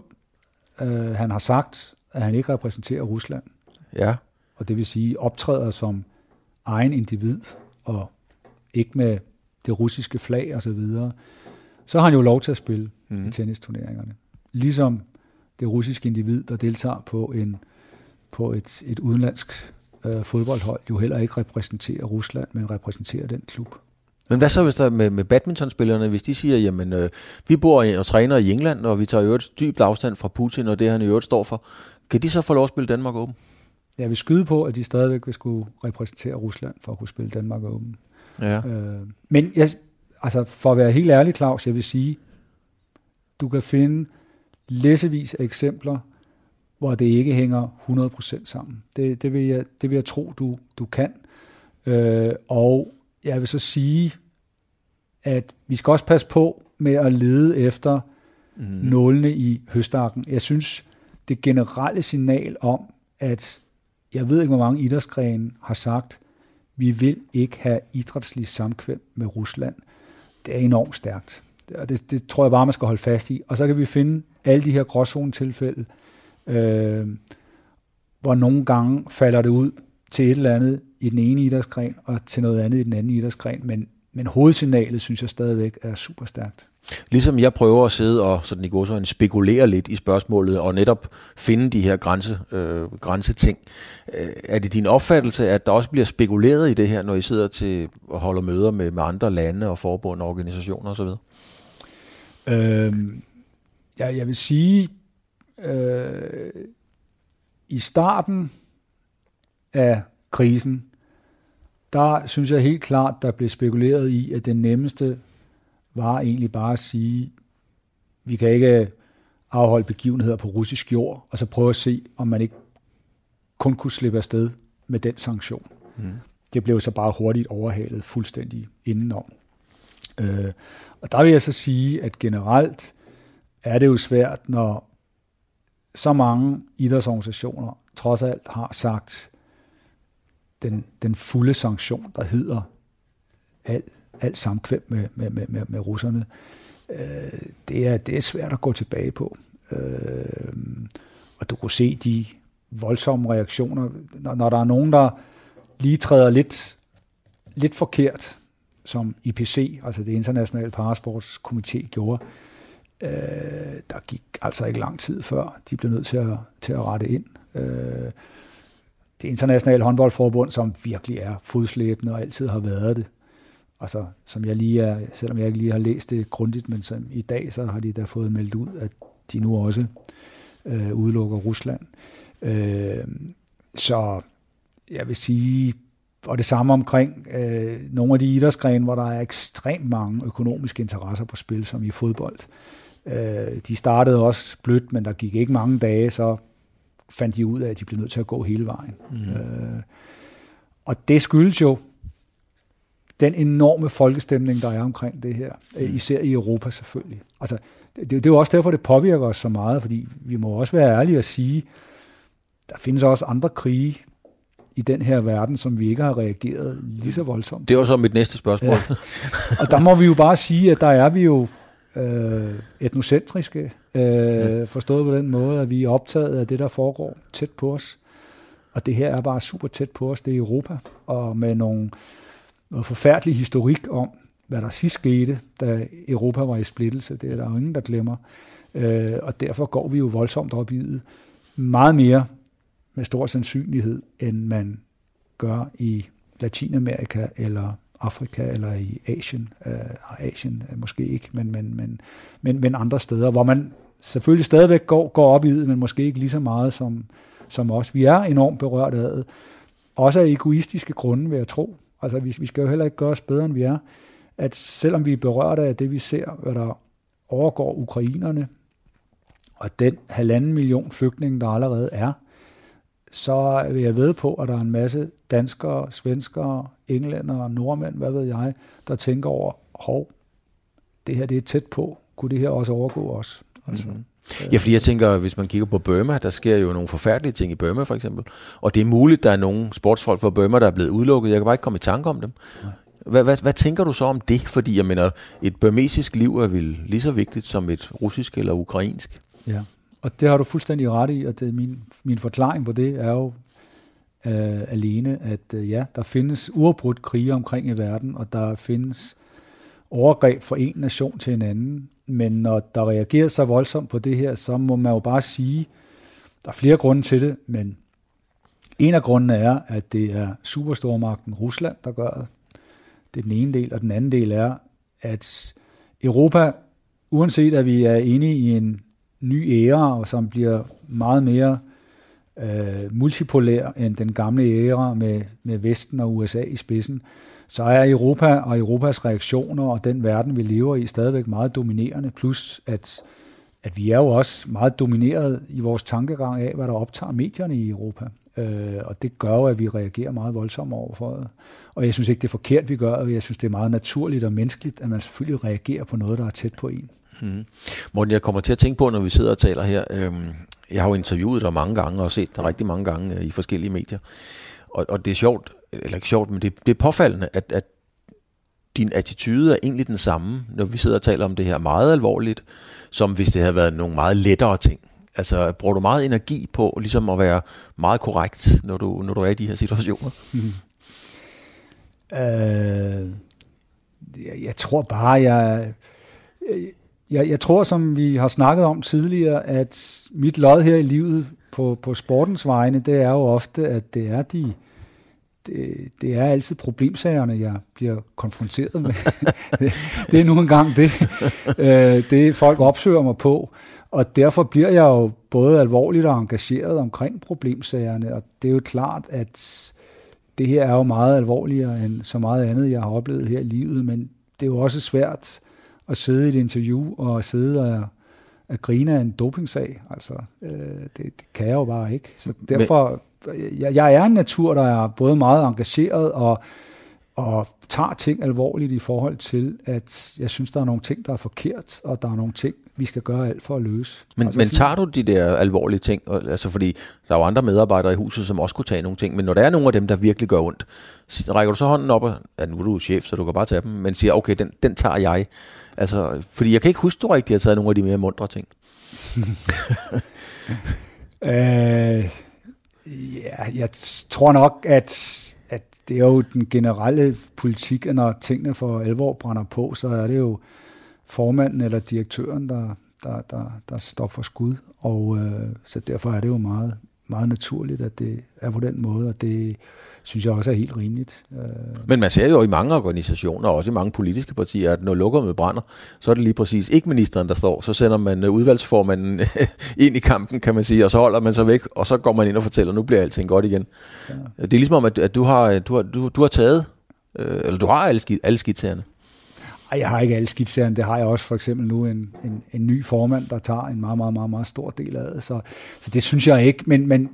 øh, han har sagt, at han ikke repræsenterer Rusland. Ja. Og det vil sige optræder som egen individ, og ikke med det russiske flag og så videre, så har han jo lov til at spille mm. i tennisturneringerne. Ligesom det russiske individ, der deltager på en på et, et udenlandsk øh, fodboldhold, jo heller ikke repræsenterer Rusland, men repræsenterer den klub. Men hvad så hvis der med, med badmintonspillerne, hvis de siger, jamen øh, vi bor og træner i England, og vi tager jo et dybt afstand fra Putin og det, han i øvrigt står for, kan de så få lov at spille Danmark Open? Jeg vil skyde på, at de stadigvæk vil skulle repræsentere Rusland for at kunne spille Danmark Open. Ja. Øh, men jeg, altså, for at være helt ærlig, Claus, jeg vil sige, du kan finde læsevis af eksempler, hvor det ikke hænger 100% sammen. Det, det, vil jeg, det vil jeg tro, du, du kan. Øh, og jeg vil så sige, at vi skal også passe på med at lede efter mm. nålene i høstakken. Jeg synes, det generelle signal om, at jeg ved ikke, hvor mange idrætsgrene har sagt, vi vil ikke have idrætslig samkvem med Rusland. Det er enormt stærkt. Og det, det tror jeg bare, man skal holde fast i. Og så kan vi finde alle de her gråzone-tilfælde, øh, hvor nogle gange falder det ud til et eller andet i den ene idrætsgren, og til noget andet i den anden idrætsgren, men, men hovedsignalet synes jeg stadigvæk er super stærkt. Ligesom jeg prøver at sidde og sådan i så spekulere lidt i spørgsmålet, og netop finde de her grænse, øh, grænseting. Øh, er det din opfattelse, at der også bliver spekuleret i det her, når I sidder til at holde møder med, med andre lande og forbund og organisationer osv.? Øhm, ja, jeg vil sige, øh, i starten af krisen, der synes jeg helt klart, der blev spekuleret i, at det nemmeste var egentlig bare at sige, vi kan ikke afholde begivenheder på russisk jord, og så prøve at se, om man ikke kun kunne slippe afsted med den sanktion. Mm. Det blev så bare hurtigt overhalet fuldstændig indenom. Øh, og der vil jeg så sige, at generelt er det jo svært, når så mange idrætsorganisationer trods alt har sagt, den, den fulde sanktion, der hedder al alt samkvem med, med, med, med, med russerne. Øh, det, er, det er svært at gå tilbage på. Øh, og du kunne se de voldsomme reaktioner, når, når der er nogen, der lige træder lidt, lidt forkert, som IPC, altså det internationale parasportskomité, gjorde, øh, der gik altså ikke lang tid før, de blev nødt til at, til at rette ind. Øh, det internationale håndboldforbund, som virkelig er fodslæbende og altid har været det, Og så, som jeg lige er, selvom jeg ikke lige har læst det grundigt, men som i dag, så har de da fået meldt ud, at de nu også øh, udelukker Rusland. Øh, så jeg vil sige, og det samme omkring øh, nogle af de idrætsgrene, hvor der er ekstremt mange økonomiske interesser på spil, som i fodbold. Øh, de startede også blødt, men der gik ikke mange dage, så fandt de ud af, at de blev nødt til at gå hele vejen. Mm. Øh, og det skyldes jo den enorme folkestemning, der er omkring det her, mm. især i Europa selvfølgelig. Altså, det, det er jo også derfor, det påvirker os så meget, fordi vi må også være ærlige og sige, der findes også andre krige i den her verden, som vi ikke har reageret lige så voldsomt. Det var så mit næste spørgsmål. Ja. Og der må vi jo bare sige, at der er vi jo øh, etnocentriske, øh, forstået på den måde, at vi er optaget af det, der foregår tæt på os. Og det her er bare super tæt på os, det er Europa, og med nogle, noget forfærdelig historik om, hvad der sidst skete, da Europa var i splittelse. Det er der jo ingen, der glemmer. Øh, og derfor går vi jo voldsomt op i det. Meget mere med stor sandsynlighed, end man gør i Latinamerika eller Afrika eller i Asien. Øh, Asien øh, måske ikke, men, men, men, men, men andre steder, hvor man selvfølgelig stadigvæk går, går op i det, men måske ikke lige så meget som, som os. Vi er enormt berørt af det. Også af egoistiske grunde, vil jeg tro. Altså, vi, vi skal jo heller ikke gøre os bedre, end vi er. At selvom vi er berørt af det, vi ser, hvad der overgår ukrainerne, og den halvanden million flygtninge, der allerede er, så vil jeg ved på, at der er en masse danskere, svenskere, englænder, nordmænd, hvad ved jeg, der tænker over, hov, det her det er tæt på. Kunne det her også overgå os? Altså, mm-hmm. Ja, fordi jeg tænker, hvis man kigger på Burma, der sker jo nogle forfærdelige ting i Burma for eksempel. Og det er muligt, der er nogle sportsfolk fra Burma, der er blevet udelukket. Jeg kan bare ikke komme i tanke om dem. Hvad, hvad, hvad tænker du så om det? Fordi jeg mener, et burmesisk liv er vel lige så vigtigt som et russisk eller ukrainsk. Ja, og det har du fuldstændig ret i, og det, min, min forklaring på det er jo øh, alene, at øh, ja, der findes uafbrudt krige omkring i verden, og der findes overgreb fra en nation til en anden, men når der reagerer så voldsomt på det her, så må man jo bare sige, der er flere grunde til det, men en af grundene er, at det er superstormagten Rusland, der gør det. Det er den ene del, og den anden del er, at Europa, uanset at vi er inde i en ny æra, som bliver meget mere øh, multipolær end den gamle æra med, med Vesten og USA i spidsen, så er Europa og Europas reaktioner og den verden, vi lever i, stadigvæk meget dominerende. Plus, at, at vi er jo også meget domineret i vores tankegang af, hvad der optager medierne i Europa. Øh, og det gør jo, at vi reagerer meget voldsomt overfor det. Og jeg synes ikke, det er forkert, vi gør, og jeg synes, det er meget naturligt og menneskeligt, at man selvfølgelig reagerer på noget, der er tæt på en. Hmm. Morten, jeg kommer til at tænke på, når vi sidder og taler her, øh, jeg har jo interviewet dig mange gange og set dig rigtig mange gange øh, i forskellige medier, og, og det er sjovt, eller ikke sjovt, men det, det er påfaldende, at, at din attitude er egentlig den samme, når vi sidder og taler om det her meget alvorligt, som hvis det havde været nogle meget lettere ting. Altså, bruger du meget energi på ligesom at være meget korrekt, når du, når du er i de her situationer? Mm. Øh, jeg, jeg tror bare, jeg, jeg, jeg tror, som vi har snakket om tidligere, at mit lod her i livet på, på sportens vegne, det er jo ofte, at det er de det, det er altid problemsagerne, jeg bliver konfronteret med. det, er nu engang det, øh, det folk opsøger mig på. Og derfor bliver jeg jo både alvorligt og engageret omkring problemsagerne, og det er jo klart, at det her er jo meget alvorligere end så meget andet, jeg har oplevet her i livet, men det er jo også svært at sidde i et interview og sidde og at grine af en dopingsag. Altså, øh, det, det kan jeg jo bare ikke. Så derfor, jeg, jeg er en natur, der er både meget engageret og, og tager ting alvorligt i forhold til, at jeg synes, der er nogle ting, der er forkert, og der er nogle ting, vi skal gøre alt for at løse. Men, altså, men tager du de der alvorlige ting? Altså fordi der er jo andre medarbejdere i huset, som også kunne tage nogle ting, men når der er nogle af dem, der virkelig gør ondt, rækker du så hånden op, og ja, nu er du chef, så du kan bare tage dem, men siger, okay, den, den tager jeg. Altså, fordi jeg kan ikke huske, du rigtig har taget nogle af de mere mundre ting. øh, ja, jeg tror nok, at det er jo den generelle politik, at når tingene for alvor brænder på, så er det jo formanden eller direktøren, der, der, der, der står for skud. Og øh, så derfor er det jo meget, meget naturligt, at det er på den måde, og det synes jeg også er helt rimeligt. Øh. Men man ser jo i mange organisationer, og også i mange politiske partier, at når med brænder, så er det lige præcis ikke ministeren, der står. Så sender man øh, udvalgsformanden ind i kampen, kan man sige, og så holder man sig væk, og så går man ind og fortæller, nu bliver alting godt igen. Ja. Det er ligesom om, at, du, har, du, har, du, du har taget, øh, eller du har alle, alle skitserne. Ej, jeg har ikke alle skitserne. Det har jeg også for eksempel nu en, en, en ny formand, der tager en meget, meget, meget, meget stor del af det. Så, så det synes jeg ikke. Men, men,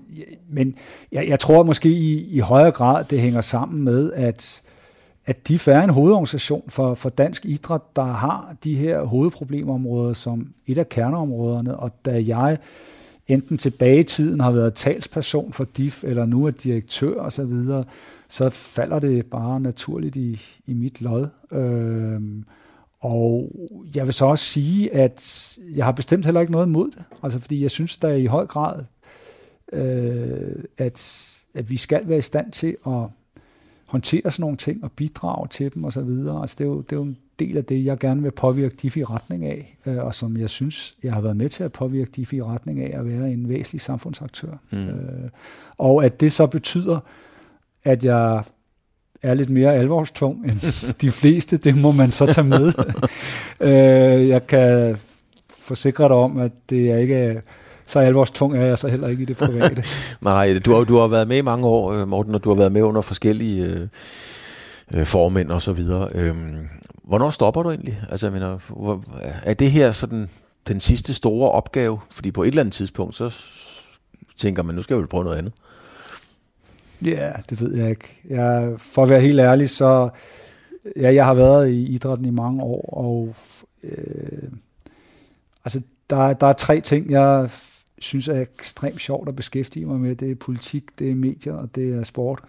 men jeg, jeg tror måske i, i højere grad, det hænger sammen med, at, at de er en hovedorganisation for, for dansk idræt, der har de her hovedproblemområder som et af kerneområderne. Og da jeg enten tilbage i tiden har været talsperson for DIF, eller nu er direktør osv., så, videre, så falder det bare naturligt i, i mit lod. Øhm, og jeg vil så også sige, at jeg har bestemt heller ikke noget imod det. Altså fordi jeg synes, da i høj grad, øh, at, at vi skal være i stand til at håndtere sådan nogle ting og bidrage til dem osv. Altså det, er jo, det er jo en del af det, jeg gerne vil påvirke DIF i retning af, øh, og som jeg synes, jeg har været med til at påvirke DIF i retning af at være en væsentlig samfundsaktør. Mm. Øh, og at det så betyder, at jeg er lidt mere alvorstung end de fleste, det må man så tage med. øh, jeg kan forsikre dig om, at det er ikke så alvorstung er jeg så heller ikke i det private. Nej, du har, du har været med i mange år, øh, Morten, og du har været med under forskellige øh, øh, formænd og så videre. Øh, hvornår stopper du egentlig? Altså, jeg mener, er det her sådan den sidste store opgave? Fordi på et eller andet tidspunkt, så tænker man, nu skal jeg vel prøve noget andet. Ja, det ved jeg ikke. Jeg, for at være helt ærlig, så ja, jeg har været i idrætten i mange år, og øh, altså, der, der er tre ting, jeg synes er ekstremt sjovt at beskæftige mig med. Det er politik, det er medier, og det er sport.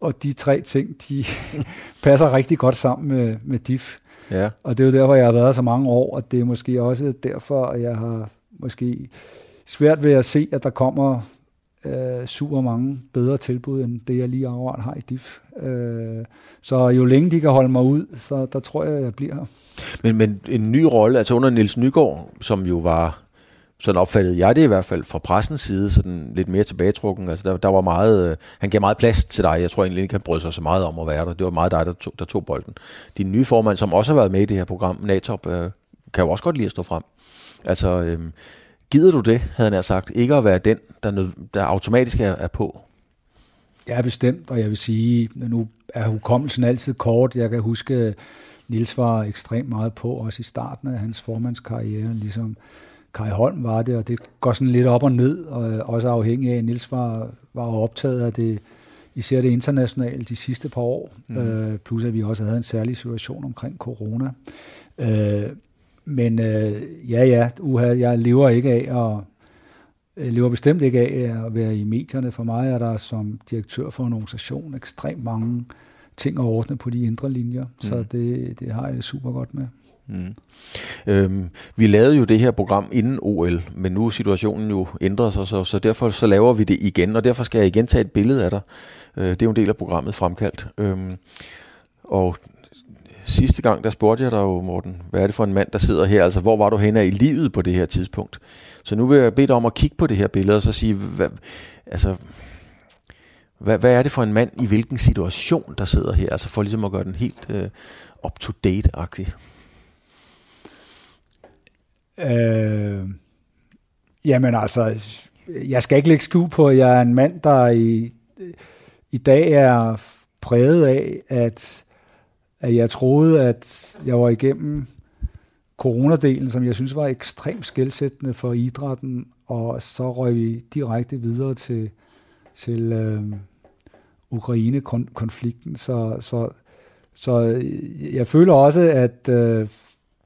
Og de tre ting, de passer rigtig godt sammen med, med DIF. Ja. Og det er jo derfor, jeg har været så mange år, og det er måske også derfor, at jeg har måske svært ved at se, at der kommer øh, super mange bedre tilbud, end det jeg lige akkurat har i DIF. Øh, så jo længe de kan holde mig ud, så der tror jeg, jeg bliver her. Men, men en ny rolle, altså under Niels Nygaard, som jo var, sådan opfattede jeg det i hvert fald, fra pressens side, sådan lidt mere tilbagetrukken. Altså der, der var meget, øh, han gav meget plads til dig. Jeg tror egentlig ikke, han brød sig så meget om at være der. Det var meget dig, der tog, der tog bolden. Din nye formand, som også har været med i det her program, Natop, øh, kan jo også godt lide at stå frem. Altså, øh, Gider du det, havde han sagt, ikke at være den, der, nød, der automatisk er, er på? Ja, bestemt, og jeg vil sige, nu er hukommelsen altid kort. Jeg kan huske, Nils var ekstremt meget på, også i starten af hans formandskarriere, ligesom Kai Holm var det, og det går sådan lidt op og ned, og også afhængig af, at Nils var, var optaget af det, især det internationale de sidste par år, mm. øh, plus at vi også havde en særlig situation omkring corona. Øh, men øh, ja, ja, uha, jeg lever ikke af og jeg lever bestemt ikke af at være i medierne. For mig er der som direktør for en organisation ekstremt mange ting at ordne på de indre linjer, mm. så det, det har jeg det super godt med. Mm. Øhm, vi lavede jo det her program inden OL, men nu er situationen jo ændret sig, så, så derfor så laver vi det igen, og derfor skal jeg igen tage et billede af dig. Øh, det er jo en del af programmet fremkaldt. Øhm, og sidste gang, der spurgte jeg dig jo, Morten, hvad er det for en mand, der sidder her? Altså, hvor var du henne i livet på det her tidspunkt? Så nu vil jeg bede dig om at kigge på det her billede, og så sige, hvad, altså, hvad, hvad er det for en mand i hvilken situation, der sidder her? Altså for ligesom at gøre den helt øh, up-to-date-agtig. Øh, jamen altså, jeg skal ikke lægge skue på, at jeg er en mand, der i, i dag er præget af, at at jeg troede, at jeg var igennem coronadelen, som jeg synes var ekstremt skældsættende for idrætten, og så røg vi direkte videre til, til øh, Ukraine-konflikten. Så, så så jeg føler også, at øh,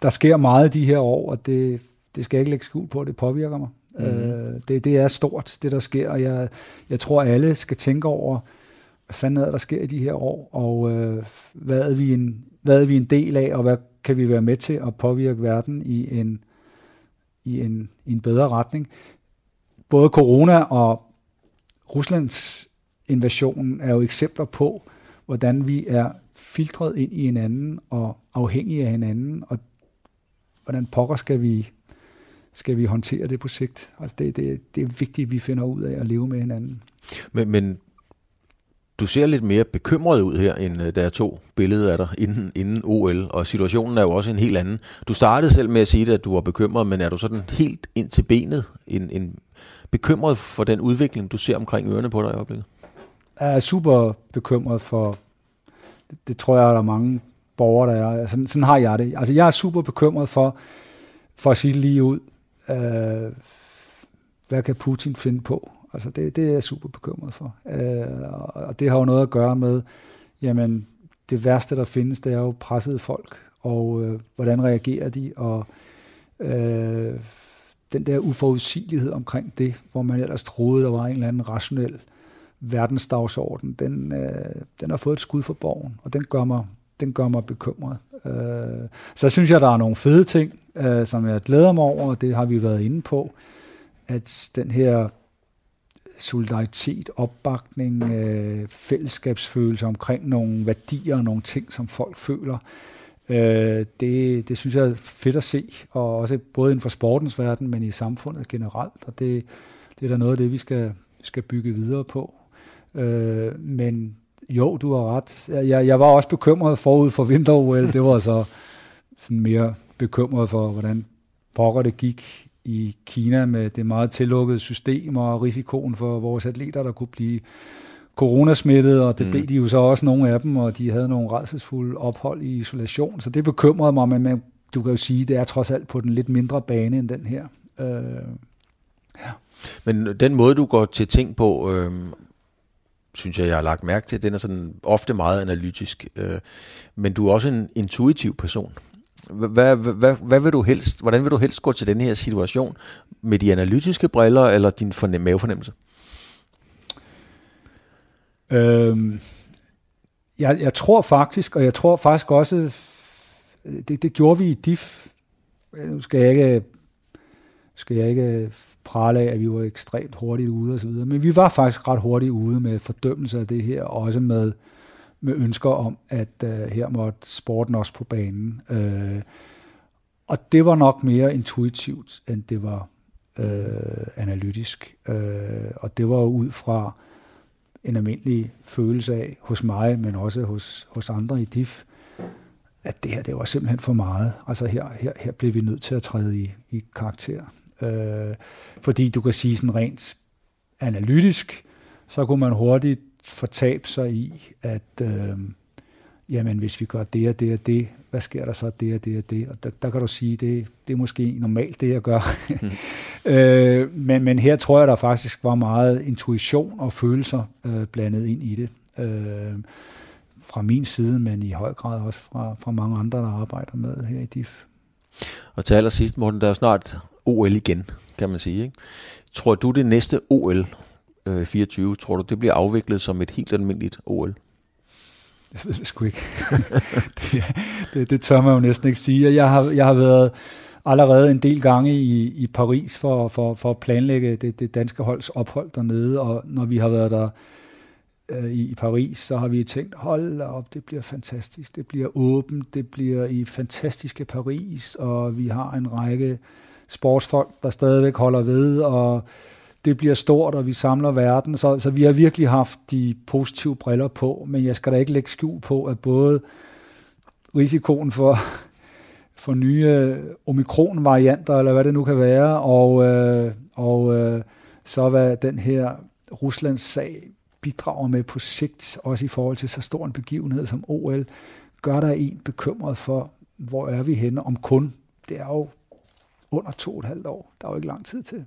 der sker meget de her år, og det, det skal jeg ikke lægge skuld på, det påvirker mig. Mm. Øh, det, det er stort, det der sker, og jeg, jeg tror, alle skal tænke over, hvad fanden er der sker i de her år, og øh, hvad, er vi en, hvad er vi en del af, og hvad kan vi være med til at påvirke verden i en, i en, i en bedre retning. Både corona og Ruslands invasion er jo eksempler på, hvordan vi er filtreret ind i hinanden og afhængige af hinanden, og hvordan pokker skal vi, skal vi håndtere det på sigt. Altså det, det, det er vigtigt, at vi finder ud af at leve med hinanden. Men, men du ser lidt mere bekymret ud her, end øh, der er to billeder af dig inden, inden OL, og situationen er jo også en helt anden. Du startede selv med at sige, at du var bekymret, men er du sådan helt ind til benet en, en bekymret for den udvikling, du ser omkring ørerne på dig i øjeblikket? Jeg er super bekymret for, det, det tror jeg, der er mange borgere, der er. Altså, sådan, sådan har jeg det. Altså, jeg er super bekymret for, for at sige det lige ud, øh, hvad kan Putin finde på? Altså, det, det er jeg super bekymret for. Øh, og det har jo noget at gøre med, jamen, det værste, der findes, det er jo pressede folk, og øh, hvordan reagerer de, og øh, den der uforudsigelighed omkring det, hvor man ellers troede, der var en eller anden rationel verdensdagsorden, den, øh, den har fået et skud for borgen, og den gør mig, den gør mig bekymret. Øh, så synes jeg, der er nogle fede ting, øh, som jeg glæder mig over, og det har vi været inde på, at den her solidaritet, opbakning, øh, fællesskabsfølelse omkring nogle værdier og nogle ting, som folk føler, øh, det, det synes jeg er fedt at se, og også både inden for sportens verden, men i samfundet generelt, og det, det er da noget af det, vi skal, skal bygge videre på. Øh, men jo, du har ret. Jeg, jeg var også bekymret forud for vinter Det var så sådan mere bekymret for, hvordan pokker det gik i Kina med det meget tillukkede system og risikoen for vores atleter, der kunne blive coronasmittet, og det mm. blev de jo så også nogle af dem, og de havde nogle redselsfulde ophold i isolation, så det bekymrede mig, men man, du kan jo sige, det er trods alt på den lidt mindre bane end den her. Øh, ja. Men den måde, du går til ting på, øh, synes jeg, jeg har lagt mærke til, den er sådan ofte meget analytisk, øh, men du er også en intuitiv person. Hvad, hvad, hvad vil du helst, hvordan vil du helst gå til den her situation? Med de analytiske briller eller din fornem, mavefornemmelse? Øhm, jeg, jeg tror faktisk, og jeg tror faktisk også, øh, det, det gjorde vi i DIF. Nu skal jeg ikke, skal jeg ikke prale af, at vi var ekstremt hurtigt ude og så videre, men vi var faktisk ret hurtigt ude med fordømmelse af det her, og også med med ønsker om, at uh, her måtte sporten også på banen. Uh, og det var nok mere intuitivt, end det var uh, analytisk. Uh, og det var ud fra en almindelig følelse af hos mig, men også hos, hos andre i DIF, at det her det var simpelthen for meget. Altså her, her, her blev vi nødt til at træde i, i karakter. Uh, fordi du kan sige sådan rent analytisk, så kunne man hurtigt fortabe sig i, at øh, jamen, hvis vi gør det og det og det, hvad sker der så det og det og det? Og der, der kan du sige, det, det er måske normalt det, jeg gør. mm. øh, men, men her tror jeg, der faktisk var meget intuition og følelser øh, blandet ind i det. Øh, fra min side, men i høj grad også fra, fra mange andre, der arbejder med her i DIF. Og til allersidst, Morten, der er snart OL igen, kan man sige. Ikke? Tror du, det næste OL øh, 24, tror du, det bliver afviklet som et helt almindeligt OL? Jeg ved det sgu ikke. det, det, det tør man jo næsten ikke sige. Jeg har, jeg har været allerede en del gange i, i Paris for, for, for at planlægge det, det danske holds ophold dernede, og når vi har været der øh, i Paris, så har vi tænkt, hold op, det bliver fantastisk, det bliver åbent, det bliver i fantastiske Paris, og vi har en række sportsfolk, der stadigvæk holder ved, og det bliver stort, og vi samler verden. Så, så vi har virkelig haft de positive briller på, men jeg skal da ikke lægge skjul på, at både risikoen for, for nye omikron-varianter, eller hvad det nu kan være, og, øh, og øh, så hvad den her Ruslands sag bidrager med på sigt, også i forhold til så stor en begivenhed som OL, gør der en bekymret for, hvor er vi henne om kun, det er jo under to og et halvt år. Der er jo ikke lang tid til.